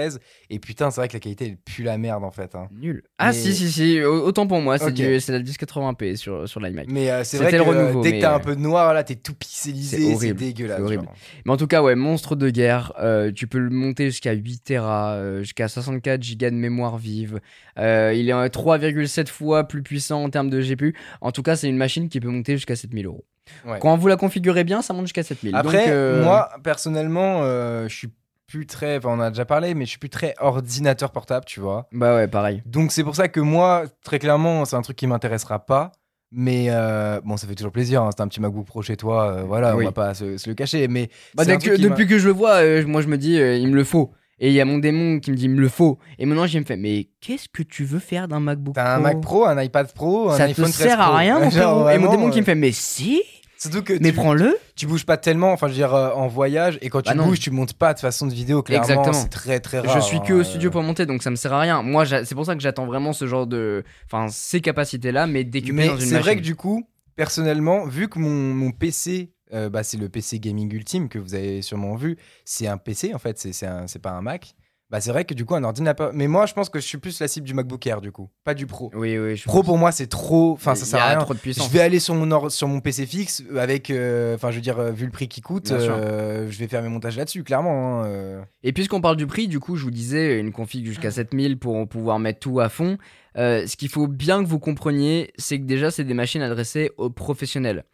2014-2013. Et putain, c'est vrai que la qualité, elle pue la merde en fait. hein.
Nul. Ah
Mais-
si si si, au- autant pour moi, c'est
Ok.
du- c'est la 1080p sur sur l'iMac.
Mais euh, c'est vrai que
le
euh,
renouveau,
dès
mais,
que t'as
euh,
un peu de noir, là, t'es tout pixelisé.
c'est
dégueulasse.
c'est horrible.
genre.
Mais en tout cas, ouais, monstre de guerre. euh, tu peux le monter jusqu'à 8 Tera, euh, jusqu'à 64 Go de mémoire vive. Euh, il est euh, 3,7 fois plus puissant en termes de GPU. En tout cas, c'est une machine qui peut monter jusqu'à 7000 euros.
Ouais.
Quand vous la configurez bien, ça monte jusqu'à 7000.
Après,
Donc, euh,
moi, personnellement, euh, je suis plus très. Enfin, on a déjà parlé, mais je suis plus très ordinateur portable, tu vois.
Bah ouais, pareil.
Donc, c'est pour ça que moi, très clairement, c'est un truc qui m'intéressera pas. Mais euh, bon, ça fait toujours plaisir. hein, c'est un petit MacBook Pro chez toi. euh, voilà,
Oui.
on va pas se, se le cacher. Mais
Bah, dès que- depuis que je le vois, euh, moi je me dis, il me le faut. Et il y a mon démon qui me dit, il me le faut. Et maintenant, je me fais, mais qu'est-ce que tu veux faire d'un MacBook
T'as un
Pro
Mac Pro, un iPad Pro, un
Ça
iPhone
te
13
sert à
Pro.
rien, mon frérot. Et mon démon qui me fait, mais si
Surtout que
Mais
tu,
prends-le
tu bouges pas tellement, enfin je veux dire euh, en voyage et quand tu
Bah non.
bouges tu montes pas de façon de vidéo clairement
Exactement.
c'est très très rare.
Je suis que au
hein,
studio pour monter, donc ça me sert à rien. Moi, j'a- c'est pour ça que j'attends vraiment ce genre de. Enfin, ces capacités-là, mais décupées
Mais
dans une
c'est
machine.
vrai que du coup, personnellement, vu que mon, mon PC, euh, bah, c'est le PC gaming ultime que vous avez sûrement vu, c'est un PC en fait, c'est c'est un- c'est pas un Mac. Bah c'est vrai que du coup un ordinateur. Mais moi je pense que je suis plus la cible du MacBook Air du coup, pas du Pro.
Oui, oui. Je
Pro pour moi c'est trop, enfin ça sert à rien.
trop de puissance.
Je vais aller sur mon, or- sur mon PC fixe avec, euh, enfin je veux dire, euh, vu le prix qui coûte, euh, je vais faire mes montages là-dessus, clairement. hein, euh.
Et puisqu'on parle du prix, du coup, je vous disais une config jusqu'à 7000 pour pouvoir mettre tout à fond. Euh, ce qu'il faut bien que vous compreniez, c'est que déjà, c'est des machines adressées aux professionnels.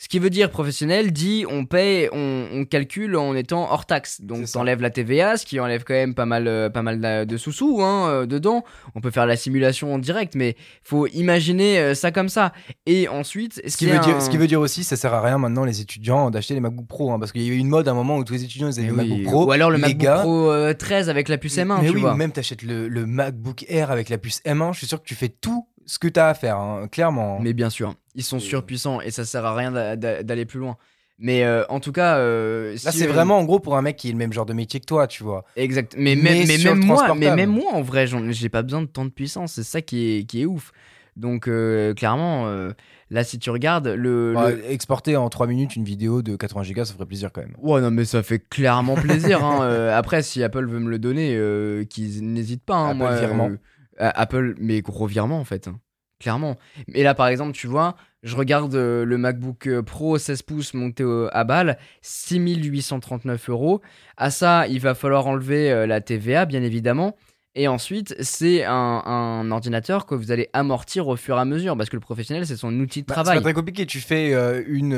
Ce qui veut dire professionnel dit on paye, on, on calcule en étant hors taxe. Donc t'enlèves la TVA, ce qui enlève quand même pas mal, euh, pas mal de- sous-sous hein, euh, dedans. On peut faire la simulation en direct, mais faut imaginer ça comme ça. Et ensuite,
Ce qui, veut dire, ce qui veut dire aussi, ça sert à rien maintenant les étudiants d'acheter les MacBook Pro, hein, parce qu'il y a eu une mode à un moment où tous les étudiants ils avaient
oui.
MacBook Pro.
Ou alors le MacBook
gars,
Pro euh, 13 avec la puce M1,
mais
tu
oui,
vois.
ou même t'achètes le, le MacBook Air avec la puce M1, je suis sûr que tu fais tout ce que t'as à faire, hein, clairement.
Mais bien sûr, ils sont surpuissants et ça sert à rien d'a- d'a- d'aller plus loin. Mais euh, en tout cas, euh,
Là, c'est vraiment en gros pour un mec qui est le même genre de métier que toi, tu vois.
exact. Mais,
Mais
même, mais moi, mais même moi, en vrai, j'ai pas besoin de tant de puissance. C'est ça qui est qui est ouf. Donc euh, clairement, euh, là, si tu regardes le,
Ouais,
le-
Exporter en 3 minutes une vidéo de 80 Go, ça ferait plaisir quand même.
Ouais, non, mais ça fait clairement plaisir. hein. Après, si Apple veut me le donner, qu'ils n'hésitent pas. hein,
Apple
moi,
virement.
Apple, mais gros virement en fait. hein. Clairement. Et là, par exemple, tu vois, je regarde euh, le MacBook euh, Pro 16 pouces monté au- à balle, 6839 euros. À ça, il va falloir enlever euh, la TVA, bien évidemment. Et ensuite, c'est un, un ordinateur que vous allez amortir au fur et à mesure, parce que le professionnel, c'est son outil de
Bah, c'est
travail.
pas très compliqué. Tu fais euh, une.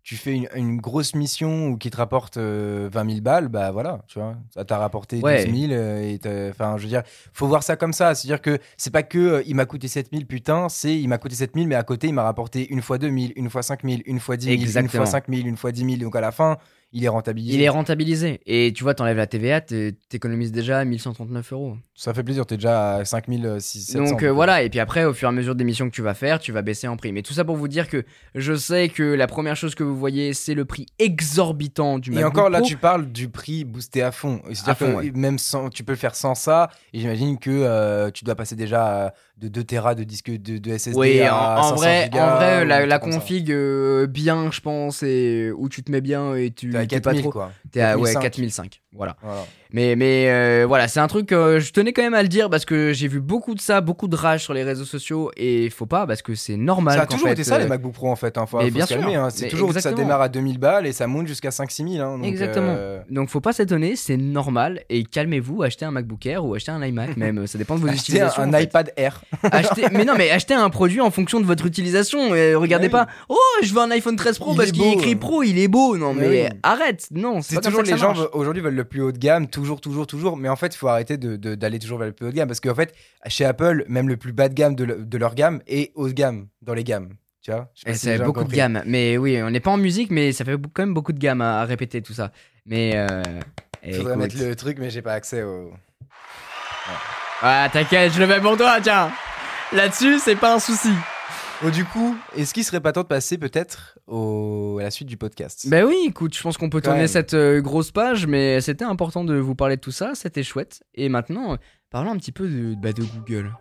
Euh, tu fais une, une grosse mission ou qui te rapporte euh, 20 000 balles, bah voilà, tu vois, ça t'a rapporté
Ouais.
12 000. euh, Enfin, je veux dire, faut voir ça comme ça. C'est-à-dire que c'est pas que euh, il m'a coûté 7 000, putain, c'est il m'a coûté 7 000, mais à côté, il m'a rapporté une fois 2 000, une fois 5 000, une fois 10 000, une fois 5 000, une fois 10 000. Donc à la fin, il est rentabilisé.
Il est rentabilisé. Et tu vois, t'enlèves la TVA, t'é- t'économises déjà 1139 euros.
Ça fait plaisir, t'es déjà à 5 600.
Donc euh, voilà, et puis après, au fur et à mesure des missions que tu vas faire, tu vas baisser en prix. Mais tout ça pour vous dire que je sais que la première chose que vous voyez, c'est le prix exorbitant du
Et
MacBook
encore là, tu parles du prix boosté à fond. C'est-à-dire
fond,
que
ouais.
même sans, tu peux le faire sans ça. Et j'imagine que euh, tu dois passer déjà de 2 Tera de disque de, de SSD
Oui, en,
à
en
500
vrai,
gigas
en vrai,
ou
la, la config euh, bien, je pense, et où tu te mets bien et tu
T'es à
t'es pas
4000
trop.
quoi.
T'es à ouais,
4005.
4005. Voilà.
Voilà.
Mais, mais euh, voilà, c'est un truc que je tenais quand même à le dire parce que j'ai vu beaucoup de ça, beaucoup de rage sur les réseaux sociaux et faut pas parce que c'est normal.
Ça a toujours
fait,
été ça
euh,
les MacBook Pro en fait. Hein. Faut,
mais
faut
bien
se calmer. hein. C'est toujours que ça démarre à 2000 balles et ça monte jusqu'à 5 6000. Hein. Donc,
Exactement.
euh,
Donc faut pas s'étonner, c'est normal et calmez-vous, achetez un MacBook Air ou achetez un iMac même, ça dépend de vos
Acheter un,
utilisations.
un iPad Air.
Achetez- mais non, mais achetez un produit en fonction de votre utilisation. Et regardez pas, oh, je veux un iPhone 13 Pro
Il
parce qu'il écrit
euh.
Pro, il est beau. Non,
Mais oui.
arrête, non, c'est
toujours les gens aujourd'hui veulent le plus haut de gamme, toujours, toujours, toujours. Mais en fait, il faut arrêter de- de- d'aller toujours vers le plus haut de gamme parce qu'en fait, chez Apple, même le plus bas de gamme de, le- de leur gamme est haut de gamme dans les gammes. Tu vois? Je
Et
si
c'est beaucoup de gamme. Mais oui, on n'est pas en musique, mais ça fait quand même beaucoup de gamme à, à répéter tout ça. Mais. Euh,
Faudrait
écoute.
mettre le truc, mais j'ai pas accès au.
Ah, t'inquiète, je le mets pour toi, tiens. Là-dessus, c'est pas un souci.
Oh, du coup, est-ce qu'il serait pas temps de passer peut-être au... à la suite du podcast
Ben oui, écoute, je pense qu'on peut
Quand
tourner
même.
cette euh, grosse page, mais c'était important de vous parler de tout ça, c'était chouette. Et maintenant, euh, parlons un petit peu de, bah, de Google.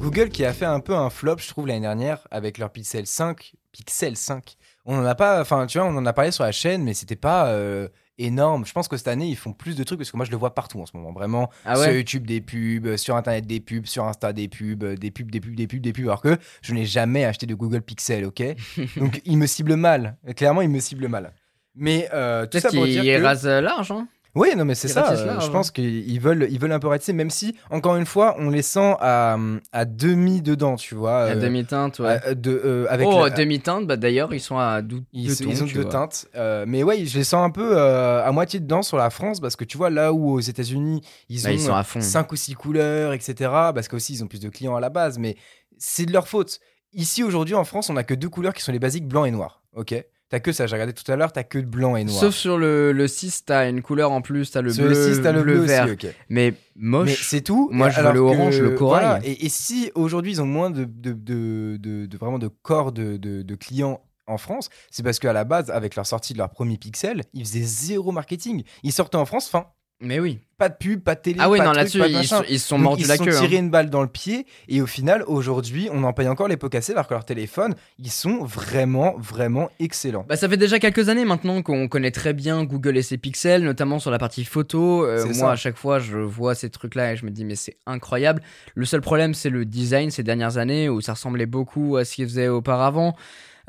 Google qui a fait un peu un flop, je trouve, l'année dernière avec leur Pixel 5. Pixel 5. On en a pas, enfin, tu vois, on en a parlé sur la chaîne, mais c'était pas euh, énorme. Je pense que cette année, ils font plus de trucs parce que moi, je le vois partout en ce moment. Vraiment,
Ah
sur YouTube des pubs, sur Internet des pubs, sur Insta des pubs, euh, des pubs, des pubs, des pubs, des pubs. Alors que je n'ai jamais acheté de Google Pixel, ok Donc, il me cible mal. Clairement, il me cible mal. Mais euh, tout ça pour dire
qu'il
que...
rase euh, large, hein.
Oui, non, mais c'est ça. euh, je pense qu'ils veulent, ils veulent un peu ratisser, même si, encore une fois, on les sent à, à demi dedans, tu vois.
À
euh,
demi-teinte, ouais.
à- de, euh, avec
oh,
la-
demi-teinte, bah d'ailleurs, ils sont à
ils,
deux tons,
ils ont deux
vois.
teintes. euh, mais ouais, je les sens un peu à moitié dedans sur la France, parce que tu vois, là où aux États-Unis, ils
Bah,
ont
ils sont à fond.
5 ou 6 couleurs, etc., parce qu'aussi, ils ont plus de clients à la base, mais c'est de leur faute. Ici, aujourd'hui, en France, on a que deux couleurs qui sont les basiques, blanc et noir. Ok? T'as que ça, j'ai regardé tout à l'heure, t'as que de blanc et noir.
Sauf sur le, le 6, t'as une couleur en plus, t'as le
Sur
bleu,
le 6, t'as le bleu,
vert.
aussi, ok.
Mais
Mais
moche.
c'est tout.
Moi, je veux le orange,
que-
le corail.
voilà. Et, et si aujourd'hui ils ont moins de, de, de, de- de- vraiment de corps de, de- de clients en France, c'est parce qu'à la base, avec leur sortie de leur premier Pixel, ils faisaient zéro marketing. Ils sortaient en France, fin,
Mais oui.
pas de pub, pas de télé.
Ah oui,
pas
non, là-dessus, ils, sont- ils se sont mordus
ils
la
se
queue.
sont
hein.
tirés une balle dans le pied et au final, aujourd'hui, on en paye encore les pots cassés alors que leurs téléphones, ils sont vraiment, vraiment excellents.
Bah, ça fait déjà quelques années maintenant qu'on connaît très bien Google et ses pixels, notamment sur la partie photo. Euh, moi,
ça.
à chaque fois, je vois ces trucs-là et je me dis, mais c'est incroyable. Le seul problème, c'est le design ces dernières années où ça ressemblait beaucoup à ce qu'ils faisaient auparavant.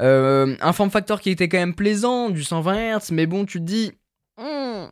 Euh, un form factor qui était quand même plaisant, du 120 Hz, mais bon, tu te dis, hmm,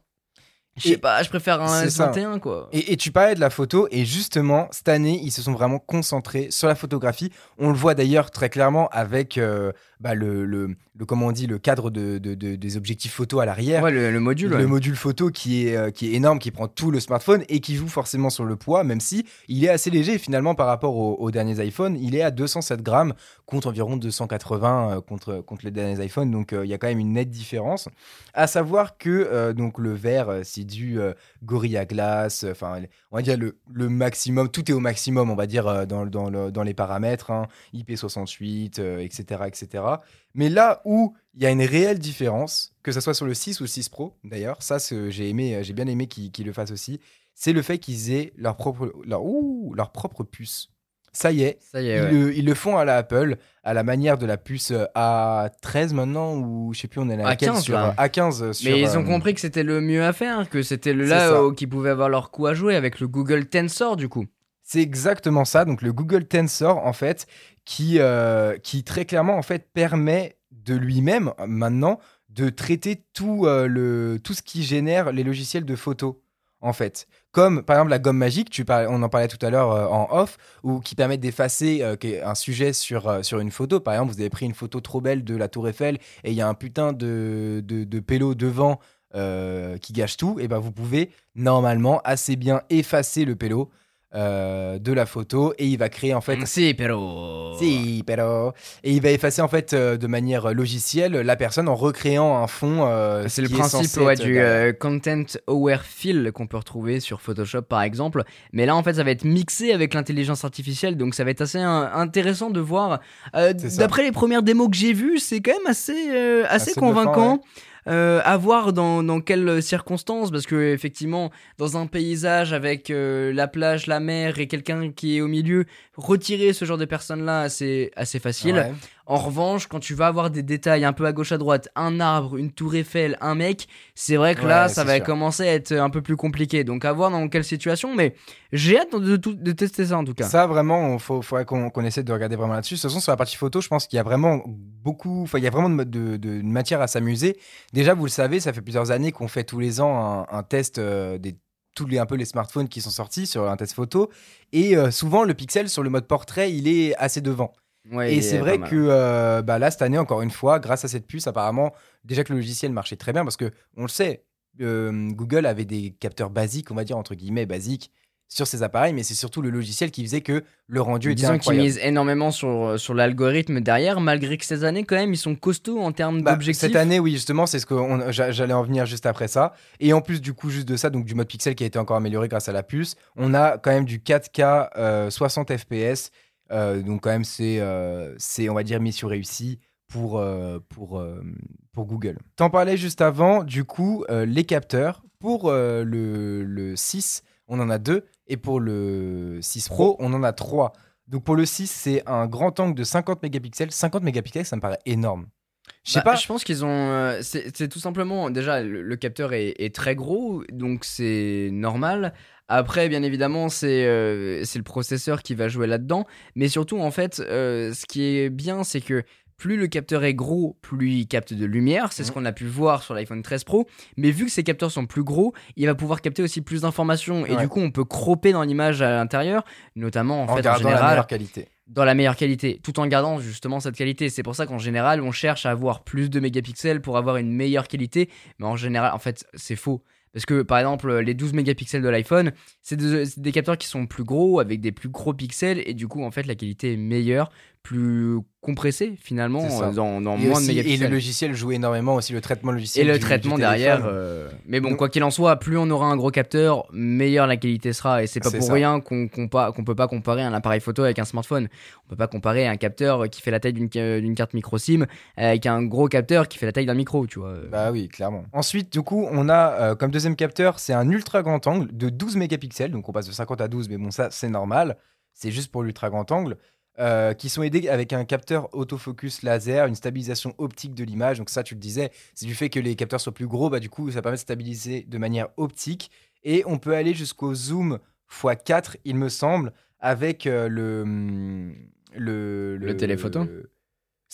je sais pas, je préfère un
c'est ça.
S21 quoi.
Et, et tu parlais de la photo, et justement, cette année, ils se sont vraiment concentrés sur la photographie. On le voit d'ailleurs très clairement avec euh, bah, le, le, le- comment on dit, le cadre de, de- de- des objectifs photo à l'arrière.
Ouais, le, le module.
Le
ouais.
module photo qui est, euh, qui est énorme, qui prend tout le smartphone et qui joue forcément sur le poids, même si il est assez léger finalement par rapport aux, aux derniers iPhones. Il est à 207 grammes contre environ 280 euh, contre, contre les derniers iPhones, donc euh, il y a quand même une nette différence. À savoir que donc le vert, euh, c'est du Gorilla Glass, enfin on va dire le, le maximum, tout est au maximum, on va dire dans, dans, le- dans les paramètres, hein, IP68, euh, etc., etc. Mais là où il y a une réelle différence, que ce soit sur le 6 ou le 6 Pro, d'ailleurs, ça j'ai aimé, euh, j'ai bien aimé qu'ils le fassent aussi, c'est le fait qu'ils aient leur propre, leur, ouh, leur propre puce. Ça y est,
Ça y
ils,
est, ouais.
le, ils le font à la Apple, à la manière de la puce euh, A13 maintenant, ou je sais plus, on est à laquelle
A15,
sur
là.
euh, A15 sur,
Mais ils ont
euh,
compris que c'était le mieux à faire, que c'était là qu'ils pouvaient avoir leur coup à jouer avec le Google Tensor du coup.
C'est exactement ça. Donc le Google Tensor, en fait, qui, euh, très clairement, en fait, permet de lui-même, euh, maintenant, de traiter tout, euh, tout ce qui génère les logiciels de photo. en fait. Comme par exemple la gomme magique, on en parlait tout à l'heure en off, ou qui permettent d'effacer un sujet sur, une photo. Par exemple, vous avez pris une photo trop belle de la Tour Eiffel et il y a un putain de, de, pélo devant qui gâche tout. Et ben vous pouvez normalement assez bien effacer le pélo euh, de la photo et il va créer en fait
Si, pero.
si, pero. Et il va effacer en fait euh, de manière logicielle la personne en recréant un fond. euh,
C'est le principe ouais, du content aware fill qu'on peut retrouver sur Photoshop par exemple. Mais là en fait ça va être mixé avec l'intelligence artificielle donc ça va être assez intéressant de voir. D'après les premières démos que j'ai vues, c'est quand même assez, assez,
Assez
convaincant.
bluffant,
Euh, à voir dans, dans quelles circonstances, parce que effectivement, dans un paysage avec euh, la plage, la mer et quelqu'un qui est au milieu, retirer ce genre de personnes-là, c'est assez facile. En revanche, quand tu vas avoir des détails un peu à gauche à droite, un arbre, une tour Eiffel, un mec, c'est vrai que là, ça va
sûr.
commencer à être un peu plus compliqué. Donc à voir dans quelle situation, mais j'ai hâte de, de tester ça en tout cas.
Ça, vraiment, il faudrait qu'on qu'on essaie de regarder vraiment là-dessus. De toute façon, sur la partie photo, je pense qu'il y a vraiment beaucoup, enfin, il y a vraiment de, de- de matière à s'amuser. Déjà, vous le savez, ça fait plusieurs années qu'on fait tous les ans un, un test euh, des tous les un peu les smartphones qui sont sortis sur un test photo et euh, souvent le pixel sur le mode portrait il est assez devant
Ouais,
et c'est
est
vrai que euh, bah, là cette année encore une fois grâce à cette puce apparemment déjà que le logiciel marchait très bien parce que on le sait euh, Google avait des capteurs basiques on va dire entre guillemets basiques sur ses appareils mais c'est surtout le logiciel qui faisait que le rendu était
Disons qu'ils misent énormément sur, sur l'algorithme derrière, malgré que ces années, quand même, ils sont costauds en termes
Bah,
d'objectifs.
cette année, oui, justement, c'est ce que on- j'allais en venir juste après ça. Et en plus, du coup, juste de ça, donc du mode pixel qui a été encore amélioré grâce à la puce, on a quand même du 4K euh, 60 FPS. Euh, donc quand même, c'est, euh, c'est, on va dire, mission réussie pour, euh, pour, pour Google. T'en parlais juste avant, du coup, les capteurs. Pour le, le 6, on en a deux. Et pour le 6 Pro, on en a trois. Donc pour le 6, c'est un grand angle de 50 mégapixels. 50 mégapixels, ça me paraît énorme. Je sais
Bah,
pas.
Je pense qu'ils ont. euh, c'est c'est tout simplement. Déjà, le, le capteur est, est très gros, donc c'est normal. Après, bien évidemment, c'est euh, c'est le processeur qui va jouer là-dedans. Mais surtout, en fait, euh, ce qui est bien, c'est que plus le capteur est gros, plus il capte de lumière. C'est ce qu'on a pu voir sur l'iPhone 13 Pro. Mais vu que ces capteurs sont plus gros, il va pouvoir capter aussi plus d'informations. Et
Ouais.
du coup, on peut cropper dans l'image à l'intérieur, notamment en,
en
fait, en
la meilleure qualité.
dans la meilleure qualité, tout en gardant justement cette qualité. C'est pour ça qu'en général, on cherche à avoir plus de mégapixels pour avoir une meilleure qualité, mais en général, en fait, c'est faux. Parce que par exemple, les 12 mégapixels de l'iPhone, c'est des, des capteurs qui sont plus gros, avec des plus gros pixels, et du coup, en fait, la qualité est meilleure, plus compressée finalement, euh, dans, dans
Et,
moins
aussi-
de
et
mégapixels.
le logiciel joue énormément aussi le traitement
Et
logiciel.
le
du-
traitement
du
derrière. euh, Mais bon,
Donc-
quoi qu'il en soit, plus on aura un gros capteur, meilleure la qualité sera. Et c'est pas pour
ça.
rien qu'on compa- qu'on peut pas comparer un appareil photo avec un smartphone. On peut pas comparer un capteur qui fait la taille d'une carte micro SIM avec un gros capteur qui fait la taille d'un micro, tu vois.
Bah oui, clairement. Ensuite, du coup, on a euh, comme deuxième capteur, c'est un ultra grand angle de 12 mégapixels. Donc on passe de 50 à 12, mais bon, ça, c'est normal. C'est juste pour l'ultra grand angle. Euh, qui sont aidés avec un capteur autofocus laser, une stabilisation optique de l'image. Donc ça, tu le disais, c'est du fait que les capteurs soient plus gros, bah du coup, ça permet de stabiliser de manière optique. Et on peut aller jusqu'au zoom x4, il me semble, avec euh, le, hum, le
Le téléphoto
le-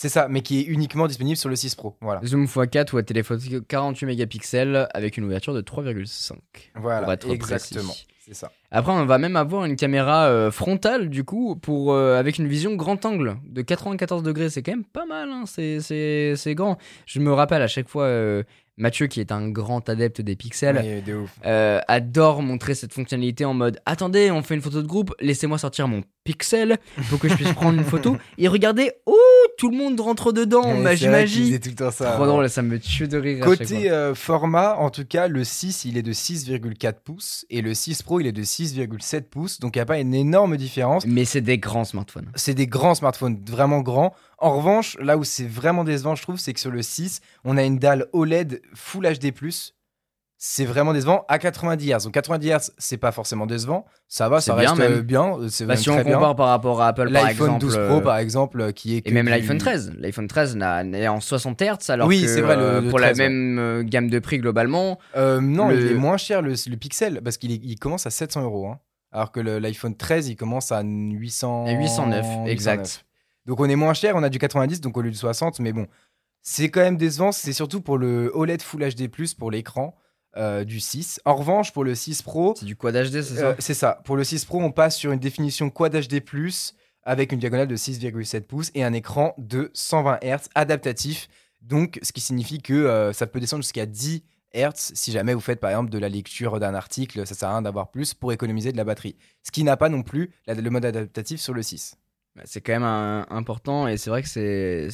C'est ça, mais qui est uniquement disponible sur le 6 Pro. Voilà.
Zoom x4 ou à téléphone 48 mégapixels avec une ouverture de 3,5.
Voilà,
Pour être
exactement. C'est ça.
Après, on va même avoir une caméra euh, frontale, du coup, pour, euh, avec une vision grand angle de 94 degrés. C'est quand même pas mal, hein, c'est- c'est c'est grand. Je me rappelle à chaque fois, euh, Mathieu, qui est un grand adepte des pixels,
Mais de ouf.
adore montrer cette fonctionnalité en mode Attendez, on fait une photo de groupe, laissez-moi sortir mon pixel pour que je puisse prendre une photo. Et regardez, oh, tout le monde rentre dedans,
Ouais,
magie, magie.
tout le temps ça.
Trop drôle, ça me tue de rire.
Côté euh, format, en tout cas, le 6, il est de 6,4 pouces et le 6 Pro, il est de 6,7 pouces. Donc, il n'y a pas une énorme différence.
Mais c'est des grands smartphones.
C'est des grands smartphones, vraiment grands. En revanche, là où c'est vraiment décevant, je trouve, c'est que sur le 6, on a une dalle OLED Full HD+. C'est vraiment décevant à 90 Hz. Donc 90 Hz, c'est pas forcément décevant. Ça va, ça
C'est bien
reste
même.
euh, bien. euh, C'est
Bah, si on
bien.
compare par rapport à Apple, par
L'iPhone
exemple.
12 Pro,
euh,
par exemple, qui est
Et même
du-
l'iPhone 13. L'iPhone 13 n'a- n'est en 60 Hz alors
Oui,
que
c'est vrai, le- le
pour
13,
la même gamme de prix globalement.
Euh, non,
Le-
il est moins cher le, le Pixel parce qu'il est- il commence à 700 euros. hein. Alors que l'iPhone 13, il commence à 800...
À 809, exact.
Donc on est moins cher, on a du 90 donc au lieu du 60, mais bon, c'est quand même décevant. C'est surtout pour le OLED Full HD+, pour l'écran. Euh, du 6. En revanche, pour le 6 Pro,
C'est du Quad HD, c'est ça
euh, c'est ça. Pour le 6 Pro, on passe sur une définition Quad HD+, avec une diagonale de 6,7 pouces et un écran de 120 Hz adaptatif. Donc, ce qui signifie que euh, ça peut descendre jusqu'à 10 Hz si jamais vous faites par exemple de la lecture d'un article, ça sert à rien d'avoir plus pour économiser de la batterie. Ce qui n'a pas non plus la- le mode adaptatif sur le 6.
Bah, C'est quand même un- important et c'est vrai que c'est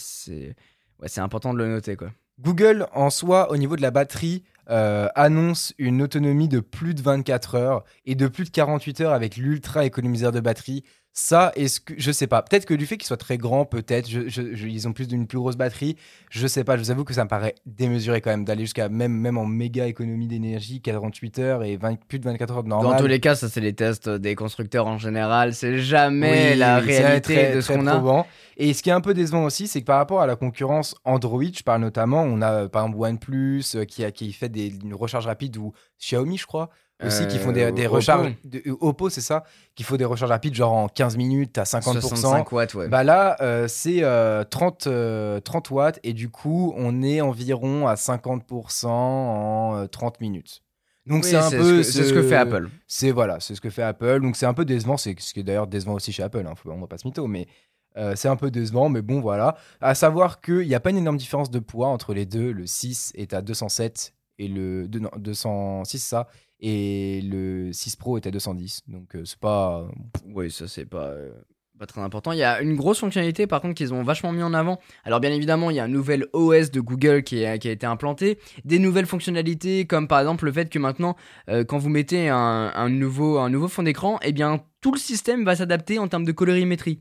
ouais, important de le noter quoi.
Google, en soi, au niveau de la batterie, euh, annonce une autonomie de plus de 24 heures et de plus de 48 heures avec l'ultra économiseur de batterie. Ça, est-ce que je sais pas. Peut-être que du fait qu'il soit très grand, peut-être, je- je- je- ils ont plus d'une plus grosse batterie. Je sais pas. Je vous avoue que ça me paraît démesuré quand même d'aller jusqu'à même même en méga économie d'énergie, 48 heures et 20 plus de 24 heures de normal.
Dans tous les cas, ça c'est les tests des constructeurs en général, c'est jamais
Oui,
la réalité
très-
de ce qu'on a.
probant. Et ce qui est un peu décevant aussi, c'est que par rapport à la concurrence Android, je parle notamment, on a euh, par exemple OnePlus euh, qui, a, qui fait des, une recharge rapide ou Xiaomi, je crois, aussi qui font des,
Euh,
des
Oppo.
recharges. de- euh, Oppo, c'est ça, qui font des recharges rapides genre en 15 minutes à 50%.
65 watts, ouais.
Bah là, euh, c'est euh, 30, euh, 30 watts et du coup, on est environ à 50% en euh, 30 minutes. Donc
Oui,
c'est un peu
c'est ce que fait Apple.
c'est voilà, c'est ce que fait Apple. Donc c'est un peu décevant, c'est ce qui est d'ailleurs décevant aussi chez Apple. Hein, faut- on va pas se mytho, mais c'est un peu décevant. Mais bon, voilà. À savoir qu'il n'y a pas une énorme différence de poids entre les deux. Le 6 est à 207 et le non, 206 ça et le 6 Pro est à 210. Donc euh, c'est pas
Oui, ça c'est pas, euh, pas très important. Il y a une grosse fonctionnalité par contre qu'ils ont vachement mis en avant. Alors bien évidemment, il y a un nouvel OS de Google qui, a été implanté, des nouvelles fonctionnalités comme par exemple le fait que maintenant, euh, quand vous mettez un, nouveau, fond d'écran, eh tout le système va s'adapter en termes de colorimétrie.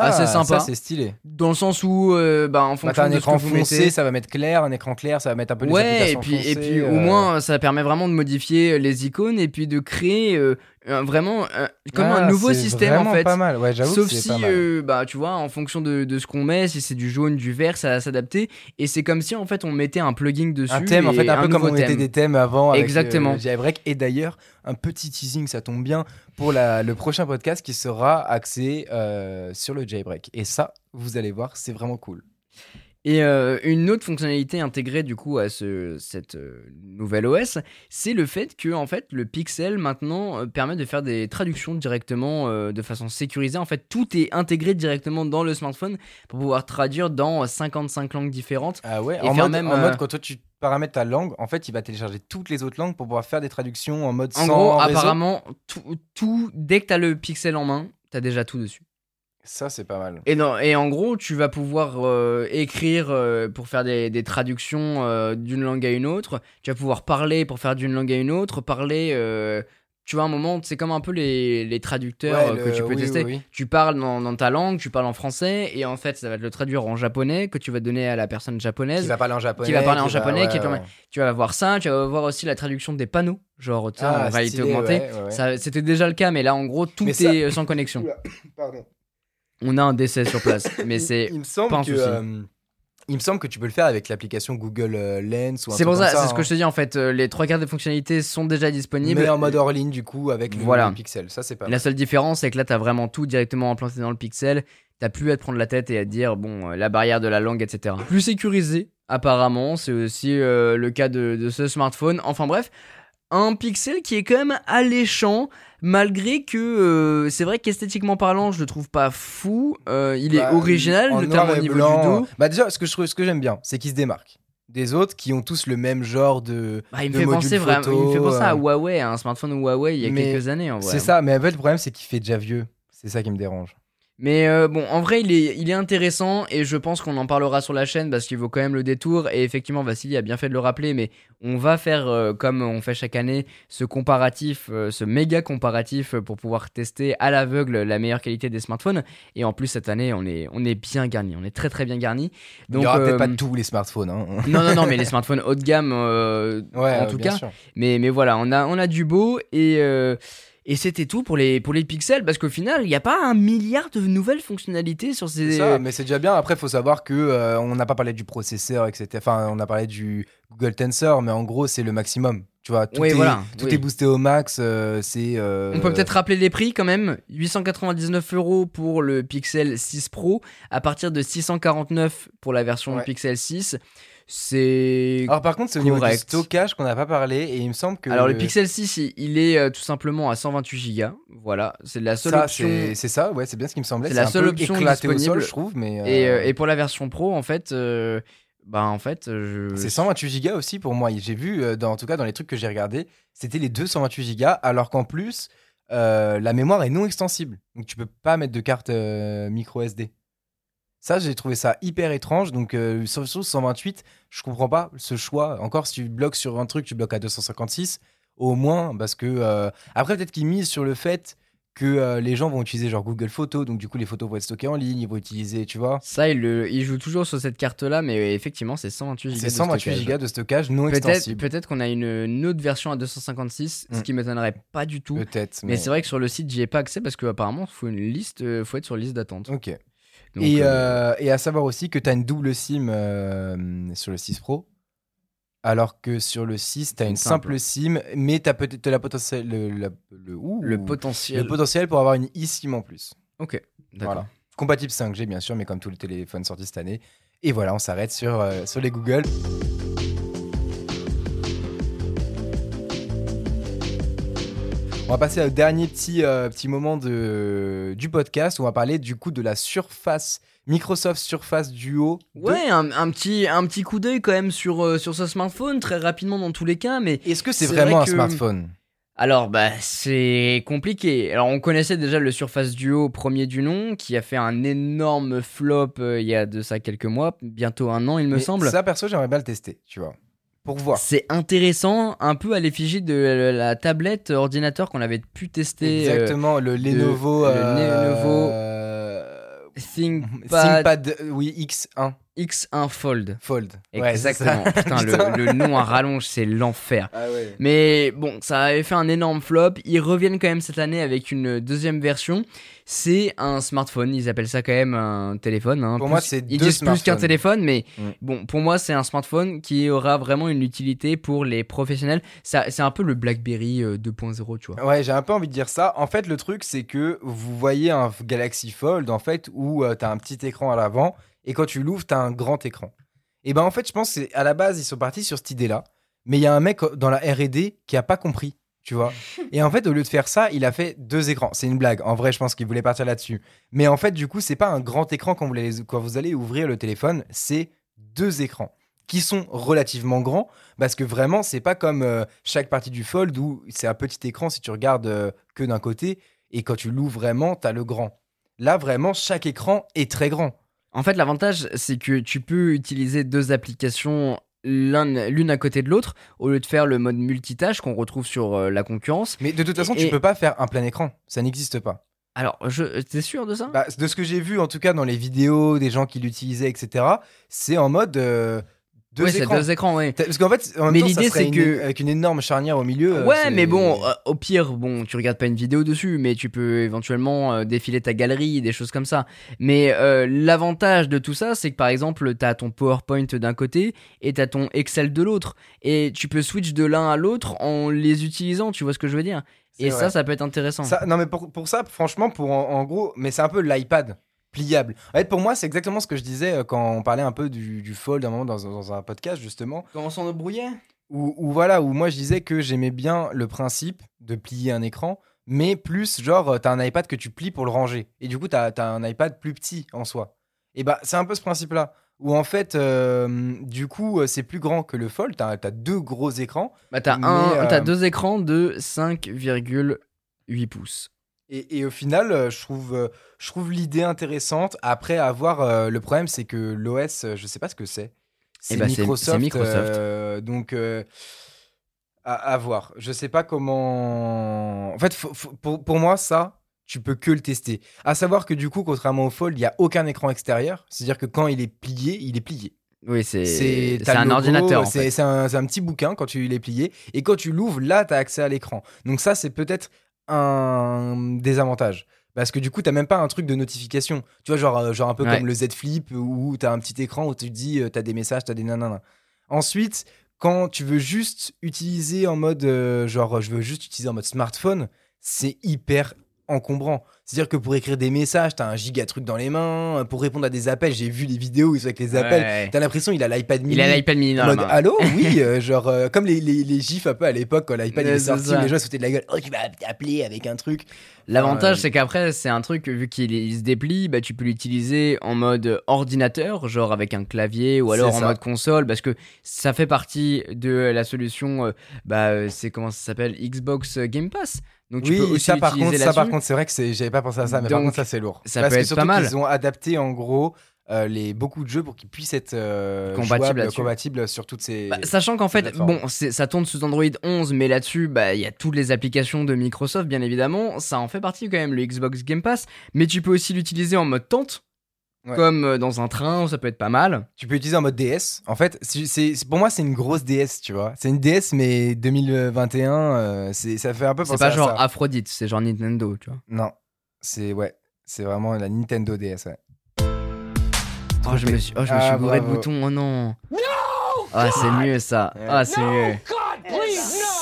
Ah, c'est sympa.
C'est stylé.
Dans le sens où, euh, bah, en
Bah,
fonction
t'as un
de ce
écran
que vous
foncé,
mettez,
ça va mettre clair. Un écran clair, ça va mettre un peu les
Ouais, et puis, et puis au
euh,
moins ça permet vraiment de modifier les icônes et puis de créer euh, un- vraiment un- comme
ah,
un nouveau
c'est
système en fait.
pas mal. Ouais, j'avoue
Sauf si,
pas mal.
euh, bah, tu vois, en fonction de, de ce qu'on met, si c'est du jaune, du vert, ça va s'adapter. Et c'est comme si, en fait, on mettait un plugin dessus.
Un thème, en fait, un peu comme
nouveau
on mettait
thème.
des thèmes avant. Avec
Exactement.
Jailbreak. Et d'ailleurs, un petit teasing, ça tombe bien, pour la- le prochain podcast qui sera axé euh, sur le jailbreak. Et ça, vous allez voir, c'est vraiment cool.
Et euh, une autre fonctionnalité intégrée, du coup, à ce, cette euh, nouvelle OS, c'est le fait que, en fait, le Pixel, maintenant, euh, permet de faire des traductions directement de façon sécurisée. En fait, tout est intégré directement dans le smartphone pour pouvoir traduire dans 55 langues différentes.
Ah ouais,
Et
en,
faire
mode,
même,
en mode, quand toi tu paramètres ta langue, en fait, il va télécharger toutes les autres langues pour pouvoir faire des traductions en mode
En
sans
gros,
réseau.
apparemment, tout, tout, dès que tu as le Pixel en main, tu as déjà tout dessus.
Ça, c'est pas mal.
Et, non, et en gros, tu vas pouvoir euh, écrire euh, pour faire des, des traductions euh, d'une langue à une autre. Tu vas pouvoir parler pour faire d'une langue à une autre. Parler, tu vois, un moment, c'est comme un peu les, les traducteurs
Ouais, le-
que tu peux
oui,
tester.
oui, oui.
Tu parles dans, dans ta langue, tu parles en français, et en fait, ça va te le traduire en japonais, que tu vas donner à la personne japonaise.
Qui va parler en japonais.
Qui va parler en japonais,
ouais, ouais.
Tu vas voir ça, tu vas voir aussi la traduction des panneaux, genre tu
Ah,
en réalité augmentée. C'était déjà le cas, mais là, en gros, tout
Mais
est sans connexion.
Pardon.
On a un décès sur place, mais c'est
Il me semble
pas un
que.
souci.
euh, il me semble que tu peux le faire avec l'application Google euh, Lens ou un
C'est pour ça, c'est ce
hein.
que je te dis en fait. euh, Les trois quarts des fonctionnalités sont déjà disponibles.
Mais en mode hors ligne, du coup, avec le
Voilà.
Pixel. Ça, c'est pas
La
mal.
seule différence, c'est que là, t'as vraiment tout directement implanté dans le pixel. T'as plus à te prendre la tête et à te dire, bon, euh, la barrière de la langue, etc. Plus sécurisé, apparemment. C'est aussi euh, le cas de, de ce smartphone. Enfin bref, un pixel qui est quand même alléchant, malgré que euh, c'est vrai qu'esthétiquement parlant, je le trouve pas fou. Euh, il
Bah,
est original,
en
notamment au niveau
blanc.
du dos.
Bah, déjà, ce que je trouve, ce que j'aime bien, c'est qu'il se démarque des autres qui ont tous le même genre de.
Bah, il me
de
fait penser vraiment, il me fait penser à
euh.
Huawei, à un smartphone Huawei il y a
Mais
quelques années en vrai.
C'est ça, mais en fait, le problème, c'est qu'il fait déjà vieux. C'est ça qui me dérange.
Mais euh, bon, en vrai, il est, il est intéressant et je pense qu'on en parlera sur la chaîne parce qu'il vaut quand même le détour. Et effectivement, Vassili a bien fait de le rappeler, mais on va faire, euh, comme on fait chaque année, ce comparatif, euh, ce méga comparatif pour pouvoir tester à l'aveugle la meilleure qualité des smartphones. Et en plus, cette année, on est, on est bien garni, on est très très bien garni.
il y aura peut-être pas tous les smartphones. Hein.
non, non, non, mais les smartphones haut de gamme,
Ouais,
en tout cas.
sûr.
Mais, mais voilà, on a, on a du beau et, et c'était tout pour les, pour les pixels parce qu'au final, il n'y a pas un milliard de nouvelles fonctionnalités sur ces.
Ça, mais c'est déjà bien. Après, il faut savoir que euh, on n'a pas parlé du processeur, etc. Enfin, on a parlé du Google Tensor, mais en gros, c'est le maximum. Tu vois, tout,
Oui,
est,
voilà,
tout
oui.
est boosté au max. euh, c'est. euh,
On peut peut-être rappeler les prix quand même. 899 euros pour le Pixel 6 Pro, à partir de 649 pour la version
Ouais.
Pixel 6. C'est.
Alors par contre, c'est au niveau du stockage qu'on n'a pas parlé et il me semble que
Alors le Pixel 6, il- est euh, tout simplement à 128 Go. Voilà, c'est la seule
ça,
option.
c'est ça, ouais, c'est bien ce qui me semblait.
C'est la
un
seule
peu
option
éclaté au
disponible.
sol, je trouve, mais euh,
Et, euh, et pour la version Pro, en fait, euh, bah en fait, euh, je.
c'est 128 Go aussi pour moi. J'ai vu, dans, en tout cas dans les trucs que j'ai regardés, c'était les deux 128 Go, alors qu'en plus, la mémoire est non extensible. Donc tu peux pas mettre de carte micro SD. Ça, j'ai trouvé ça hyper étrange. Donc, euh, sur sur 128, je comprends pas ce choix. Encore, si tu bloques sur un truc, tu bloques à 256, au moins, parce que. euh, Après, peut-être qu'ils misent sur le fait que euh, les gens vont utiliser genre Google Photos, donc du coup, les photos vont être stockées en ligne, ils vont utiliser, tu vois.
Ça, il, le- il joue toujours sur cette carte-là, mais effectivement, c'est 128 Go.
C'est 128 Go de stockage non
Peut-être
extensible.
peut qu'on a une, une autre version à 256, ce
Mm.
qui m'étonnerait pas du tout.
Peut-être.
Mais c'est vrai que sur le site, j'y ai pas accès parce qu'apparemment, il faut une liste, euh, faut être sur liste d'attente.
Ok.
Donc,
et,
euh,
euh, et à savoir aussi que tu as une double SIM euh, sur le 6 Pro, alors que sur le 6, tu as une simple,
simple.
SIM, mais tu as peut-être la potentiel, le, la- le, ouh,
le potentiel.
le potentiel pour avoir une eSIM en plus.
Ok, d'accord.
Voilà. Compatible 5G, bien sûr, mais comme tous les téléphones sortis cette année. Et voilà, on s'arrête sur, euh, sur les Google. On va passer au dernier petit, euh, petit moment de, du podcast on va parler du coup de la Surface, Microsoft Surface Duo.
Ouais, un, un petit, un petit coup d'œil quand même sur, euh, sur ce smartphone, très rapidement dans tous les cas, mais
Est-ce que c'est vraiment
vrai
un smartphone?
Alors, bah, c'est compliqué. Alors, on connaissait déjà le Surface Duo premier du nom, qui a fait un énorme flop euh, il y a de ça quelques mois, bientôt un an, il me
Mais
semble.
Ça, perso, j'aimerais bien le tester, tu vois. Pour voir.
C'est intéressant, un peu à l'effigie de la, tablette ordinateur qu'on avait pu tester. euh,
Exactement, le Lenovo.
le
euh,
Lenovo
euh,
ThinkPad
ThinkPad, euh, oui, X1
X1 Fold.
Fold.
Exactement. Putain,
Putain.
le, le nom à rallonge, c'est l'enfer.
Ah ouais.
Mais bon, ça avait fait un énorme flop. Ils reviennent quand même cette année avec une deuxième version. C'est un smartphone. Ils appellent ça quand même un téléphone. hein.
Pour
Plus-
moi, c'est
Ils disent plus qu'un téléphone, mais
Mm.
bon, pour moi, c'est un smartphone qui aura vraiment une utilité pour les professionnels. Ça- C'est un peu le BlackBerry euh, 2.0, tu vois.
Ouais, j'ai un peu envie de dire ça. En fait, le truc, c'est que vous voyez un Galaxy Fold, en fait, où tu t'as un petit écran à l'avant, et quand tu l'ouvres, t'as un grand écran. Et ben, en fait, je pense à la base, ils sont partis sur cette idée-là, mais il y a un mec dans la R&D qui a pas compris, tu vois. Et en fait, au lieu de faire ça, il a fait deux écrans. C'est une blague. En vrai, je pense qu'il voulait partir là-dessus. Mais en fait, du coup, c'est pas un grand écran quand vous, allez, quand vous allez ouvrir le téléphone, c'est deux écrans qui sont relativement grands parce que vraiment c'est pas comme euh, chaque partie du fold où c'est un petit écran si tu regardes euh, que d'un côté et quand tu l'ouvres vraiment t'as le grand là vraiment chaque écran est très grand
En fait, l'avantage, c'est que tu peux utiliser deux applications l'un- l'une à côté de l'autre au lieu de faire le mode multitâche qu'on retrouve sur euh, la concurrence.
mais de toute façon
Et-
tu peux pas faire un plein écran. Ça n'existe pas.
Alors, je, t'es sûr de ça?
Bah, de ce que j'ai vu en tout cas dans les vidéos des gens qui l'utilisaient etc c'est en mode euh, deux
Ouais, c'est
écrans
deux écrans, ouais.
Parce qu'en fait en
Mais l'idée, c'est que-
avec une énorme charnière au milieu euh,
Ouais, mais bon, euh, au pire, bon, tu regardes pas une vidéo dessus, mais tu peux éventuellement euh, défiler ta galerie, des choses comme ça. Mais euh, l'avantage de tout ça, c'est que par exemple, t'as ton PowerPoint d'un côté et t'as ton Excel de l'autre, et tu peux switch de l'un à l'autre en les utilisant. Tu vois ce que je veux dire? Et
vrai.
ça, ça peut être intéressant.
Ça, non, mais pour, pour ça, franchement, pour en, en gros, mais c'est un peu l'iPad pliable. En fait, pour moi, c'est exactement ce que je disais euh, quand on parlait un peu du, du fold un moment dans, dans un podcast, justement,
Comment s'en brouillait
où, où voilà, où moi je disais que j'aimais bien le principe de plier un écran, mais plus genre, t'as un iPad que tu plies pour le ranger. Et du coup, t'as as un iPad plus petit en soi. Et bah, c'est un peu ce principe-là. Où en fait, euh, du coup, euh, c'est plus grand que le fold. T'as as deux gros écrans.
Bah, t'as
euh,
t'as deux écrans de 5,8 pouces.
Et, et au final, euh, je trouve, euh, je trouve l'idée intéressante. Après avoir, euh, le problème, c'est que l'OS, euh, je sais pas ce que c'est. C'est
bah, c'est-
Microsoft. euh, donc, euh, à, à voir. Je sais pas comment. En fait, pour, pour moi, ça, tu peux que le tester. À savoir que du coup, contrairement au Fold, il y a aucun écran extérieur. C'est-à-dire que quand il est plié, il est plié.
Oui, c'est un
logo,
ordinateur. En
C'est
fait.
c'est un, un petit bouquin quand tu l'es plié. Et quand tu l'ouvres, là, tu as accès à l'écran. Donc, ça, c'est peut-être un désavantage. Parce que du coup, t'as même pas un truc de notification. Tu vois, genre, euh, genre un peu
Ouais.
comme le Z Flip où tu as un petit écran où tu te dis, tu as des messages, tu as des nanana. Ensuite, quand tu veux juste utiliser en mode, euh, genre, je veux juste utiliser en mode smartphone, c'est hyper encombrant. C'est-à-dire que pour écrire des messages, t'as un giga truc dans les mains. Pour répondre à des appels, j'ai vu les vidéos où ils sont avec les appels.
Ouais.
T'as l'impression il a l'iPad mini.
Il a l'iPad mini dans la
mode
main.
allô? Oui euh, genre euh, comme les, les, les gifs un peu à l'époque quand l'iPad est sorti
ça.
les gens se foutaient de la gueule oh tu vas appeler avec un truc
L'avantage,
Euh,
c'est qu'après, c'est un truc, vu qu'il il se déplie, bah, tu peux l'utiliser en mode ordinateur, genre avec un clavier, ou alors en mode console, parce que ça fait partie de la solution, euh, bah, euh, c'est comment ça s'appelle? Xbox Game Pass. Donc tu peux
oui
aussi
ça par contre ça par
là-dessus.
contre c'est vrai que j'avais pas pensé à ça mais par contre ça c'est lourd
ça
parce
peut
que
être
surtout
pas mal.
qu'ils ont adapté en gros euh, les beaucoup de jeux pour qu'ils puissent être euh,
Compatibles
compatibles sur toutes ces
Bah, sachant qu'en fait, bon, ça tourne sous Android 11, mais là-dessus, bah, il y a toutes les applications de Microsoft, bien évidemment. Ça en fait partie quand même, le Xbox Game Pass. Mais tu peux aussi l'utiliser en mode tente,
Ouais.
comme euh, dans un train, ça peut être pas mal.
tu peux utiliser en mode DS en fait c'est c'est- c'est- pour moi c'est une grosse DS tu vois c'est une DS mais 2021 euh, c'est ça fait un peu
C'est
penser
pas
à
genre
ça.
Aphrodite, c'est genre Nintendo, tu vois.
non c'est ouais c'est vraiment la Nintendo DS ouais.
Oh, je me suis, oh, je me
Ah,
suis bourré de boutons, oh non. Ah, c'est mieux ça. Ah, c'est mieux.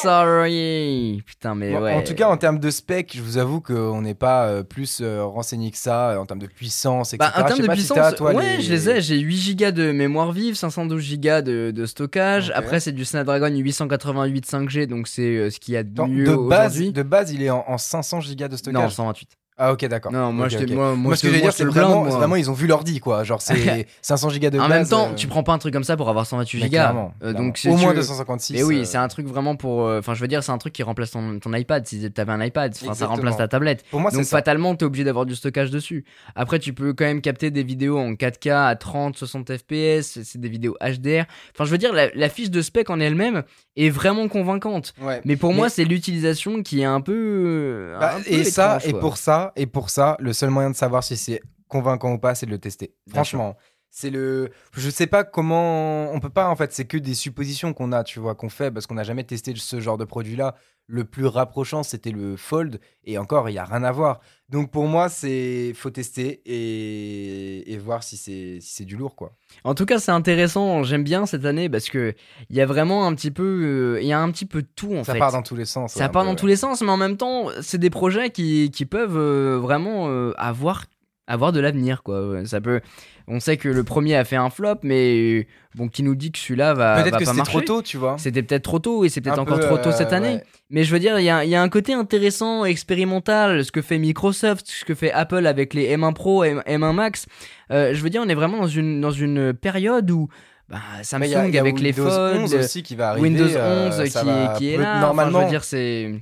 Sorry. Putain, mais
Bon,
ouais.
En tout cas, en termes de spec, je vous avoue qu'on n'est pas euh, plus euh, renseigné que ça euh, en termes de puissance, etc.
Bah, en termes de
si
puissance,
toi,
ouais,
les-
je les ai. J'ai 8 Go de mémoire vive, 512 Go de, de stockage. Après, c'est du Snapdragon 888 5G, donc c'est euh, ce qu'il y a de mieux
de base,
aujourd'hui.
de base, il est en, en 500 gigas de
Non,
stockage.
128.
Ah ok, d'accord.
Non, moi, je moi, moi,
Moi, ce que je veux dire, c'est vraiment,
blinde,
ils ont vu l'ordi, quoi. Genre, c'est 500 gigas de
En
base.
même temps,
euh,
tu prends pas un truc comme ça pour avoir 128
mais
Go.
clairement,
Euh, donc,
au
tu
moins
veux-
256.
Mais oui,
euh,
c'est un truc vraiment pour. Enfin, je veux dire, c'est un truc qui remplace ton, ton iPad. Si t'avais un iPad, Enfin, ça remplace ta tablette.
Pour moi,
Donc fatalement, t'es obligé d'avoir du stockage dessus. Après, tu peux quand même capter des vidéos en 4K à 30, 60 FPS. C'est des vidéos HDR. Enfin, je veux dire, la, la fiche de spec en elle-même est vraiment convaincante.
Ouais.
Mais pour moi, c'est l'utilisation qui est un peu.
Bah,
un peu
et ça, et pour ça, et pour ça, le seul moyen de savoir si c'est convaincant ou pas, c'est de le tester. Franchement, c'est le. Je sais pas comment. On peut pas en fait. C'est que des suppositions qu'on a, tu vois, qu'on fait parce qu'on n'a jamais testé ce genre de produit-là. Le plus rapprochant, c'était le Fold, et encore, il y a rien à voir. Donc pour moi, c'est faut tester et, et voir si c'est si c'est du lourd, quoi.
En tout cas, c'est intéressant. J'aime bien cette année parce que il y a vraiment un petit peu, euh, il y a un petit peu de tout en
ça
fait.
part dans tous les sens.
Ça part dans tous les sens, mais en même temps, c'est des projets qui, qui peuvent euh, vraiment euh, avoir, avoir de l'avenir, quoi. Ça peut... On sait que le premier a fait un flop, mais euh, bon, qui nous dit que celui-là va,
Peut-être que c'était trop tôt, tu vois.
C'était peut-être trop tôt et c'est peut-être encore
peu,
trop tôt cette
euh,
année.
ouais.
Mais je veux dire, il y a, y a un côté intéressant, expérimental, ce que fait Microsoft, ce que fait Apple avec les M1 Pro et M1 Max. Euh, je veux dire, on est vraiment dans une, dans une période où bah, Samsung
y a- il y a
avec les
Windows
Fold,
11 aussi qui va arriver.
Windows 11
euh,
qui,
va
qui est là. Enfin,
Normalement,
je veux dire, c'est.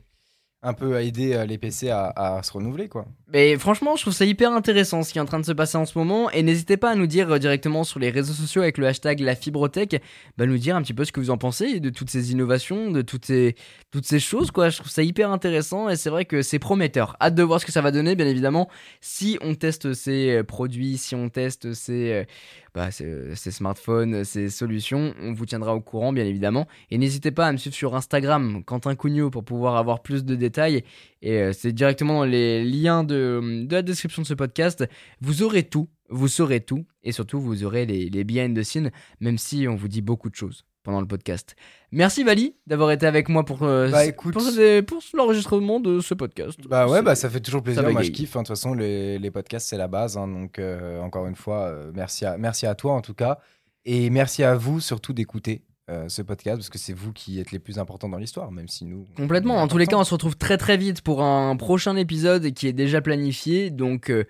un peu aider euh, les PC à, à se renouveler, quoi.
Mais franchement, je trouve ça hyper intéressant ce qui est en train de se passer en ce moment. Et n'hésitez pas à nous dire euh, directement sur les réseaux sociaux avec le hashtag la fibrotech, bah, nous dire un petit peu ce que vous en pensez de toutes ces innovations, de toutes ces, toutes ces choses. Quoi. Je trouve ça hyper intéressant et c'est vrai que c'est prometteur. Hâte de voir ce que ça va donner, bien évidemment, si on teste ces euh, produits, si on teste ces, euh, bah, ces, ces smartphones, ces solutions. On vous tiendra au courant, bien évidemment. Et n'hésitez pas à me suivre sur Instagram, Quentin Cugnot, pour pouvoir avoir plus de détails. Et c'est directement dans les liens de, de la description de ce podcast. Vous aurez tout, vous saurez tout, et surtout vous aurez les, les behind the scenes, même si on vous dit beaucoup de choses pendant le podcast. Merci Vali d'avoir été avec moi pour, euh,
Bah, écoute.
pour, pour l'enregistrement de ce podcast.
Bah ouais, bah ça fait toujours plaisir. Moi, je kiffe. hein. De toute façon, les, les podcasts, c'est la base. hein. Donc, euh, encore une fois, euh, merci, à, merci à toi en tout cas. Et merci à vous surtout d'écouter euh, ce podcast parce que c'est vous qui êtes les plus importants dans l'histoire, même si nous.
Complètement. En tous les cas, on se retrouve très très vite pour un prochain épisode qui est déjà planifié. Donc, euh,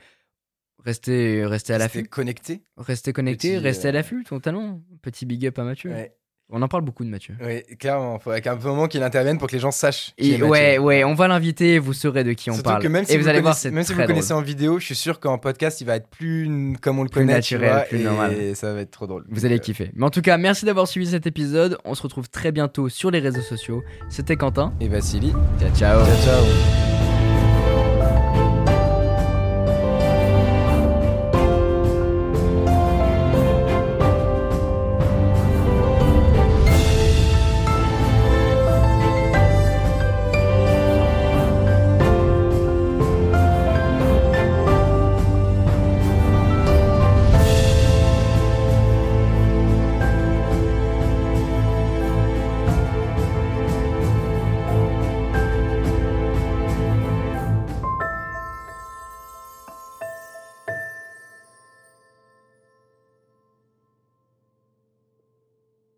restez, restez à
Restez
l'affût.
connectés.
Restez connectés,
Petit,
restez à
euh,
l'affût, totalement. Petit big up à Mathieu.
Ouais.
On en parle beaucoup de Mathieu.
Ouais, clairement. Il faudrait qu'à un moment qu'il intervienne pour que les gens sachent. qui est
Et
Mathieu.
ouais, ouais, on va l'inviter, vous saurez de qui on
Surtout
parle.
que même si
et
vous,
vous allez
le
voir,
connaissez-
c'est
même si vous
très
le connaissez en vidéo, je suis sûr qu'en podcast, il va être plus comme on le
Plus
connaît,
naturel,
tu vois,
plus
et
normal.
ça va être trop drôle.
Vous allez kiffer. Mais en tout cas, merci d'avoir suivi cet épisode. On se retrouve très bientôt sur les réseaux sociaux. C'était Quentin.
Et Vassili.
Ciao, ciao.
Ciao, ciao.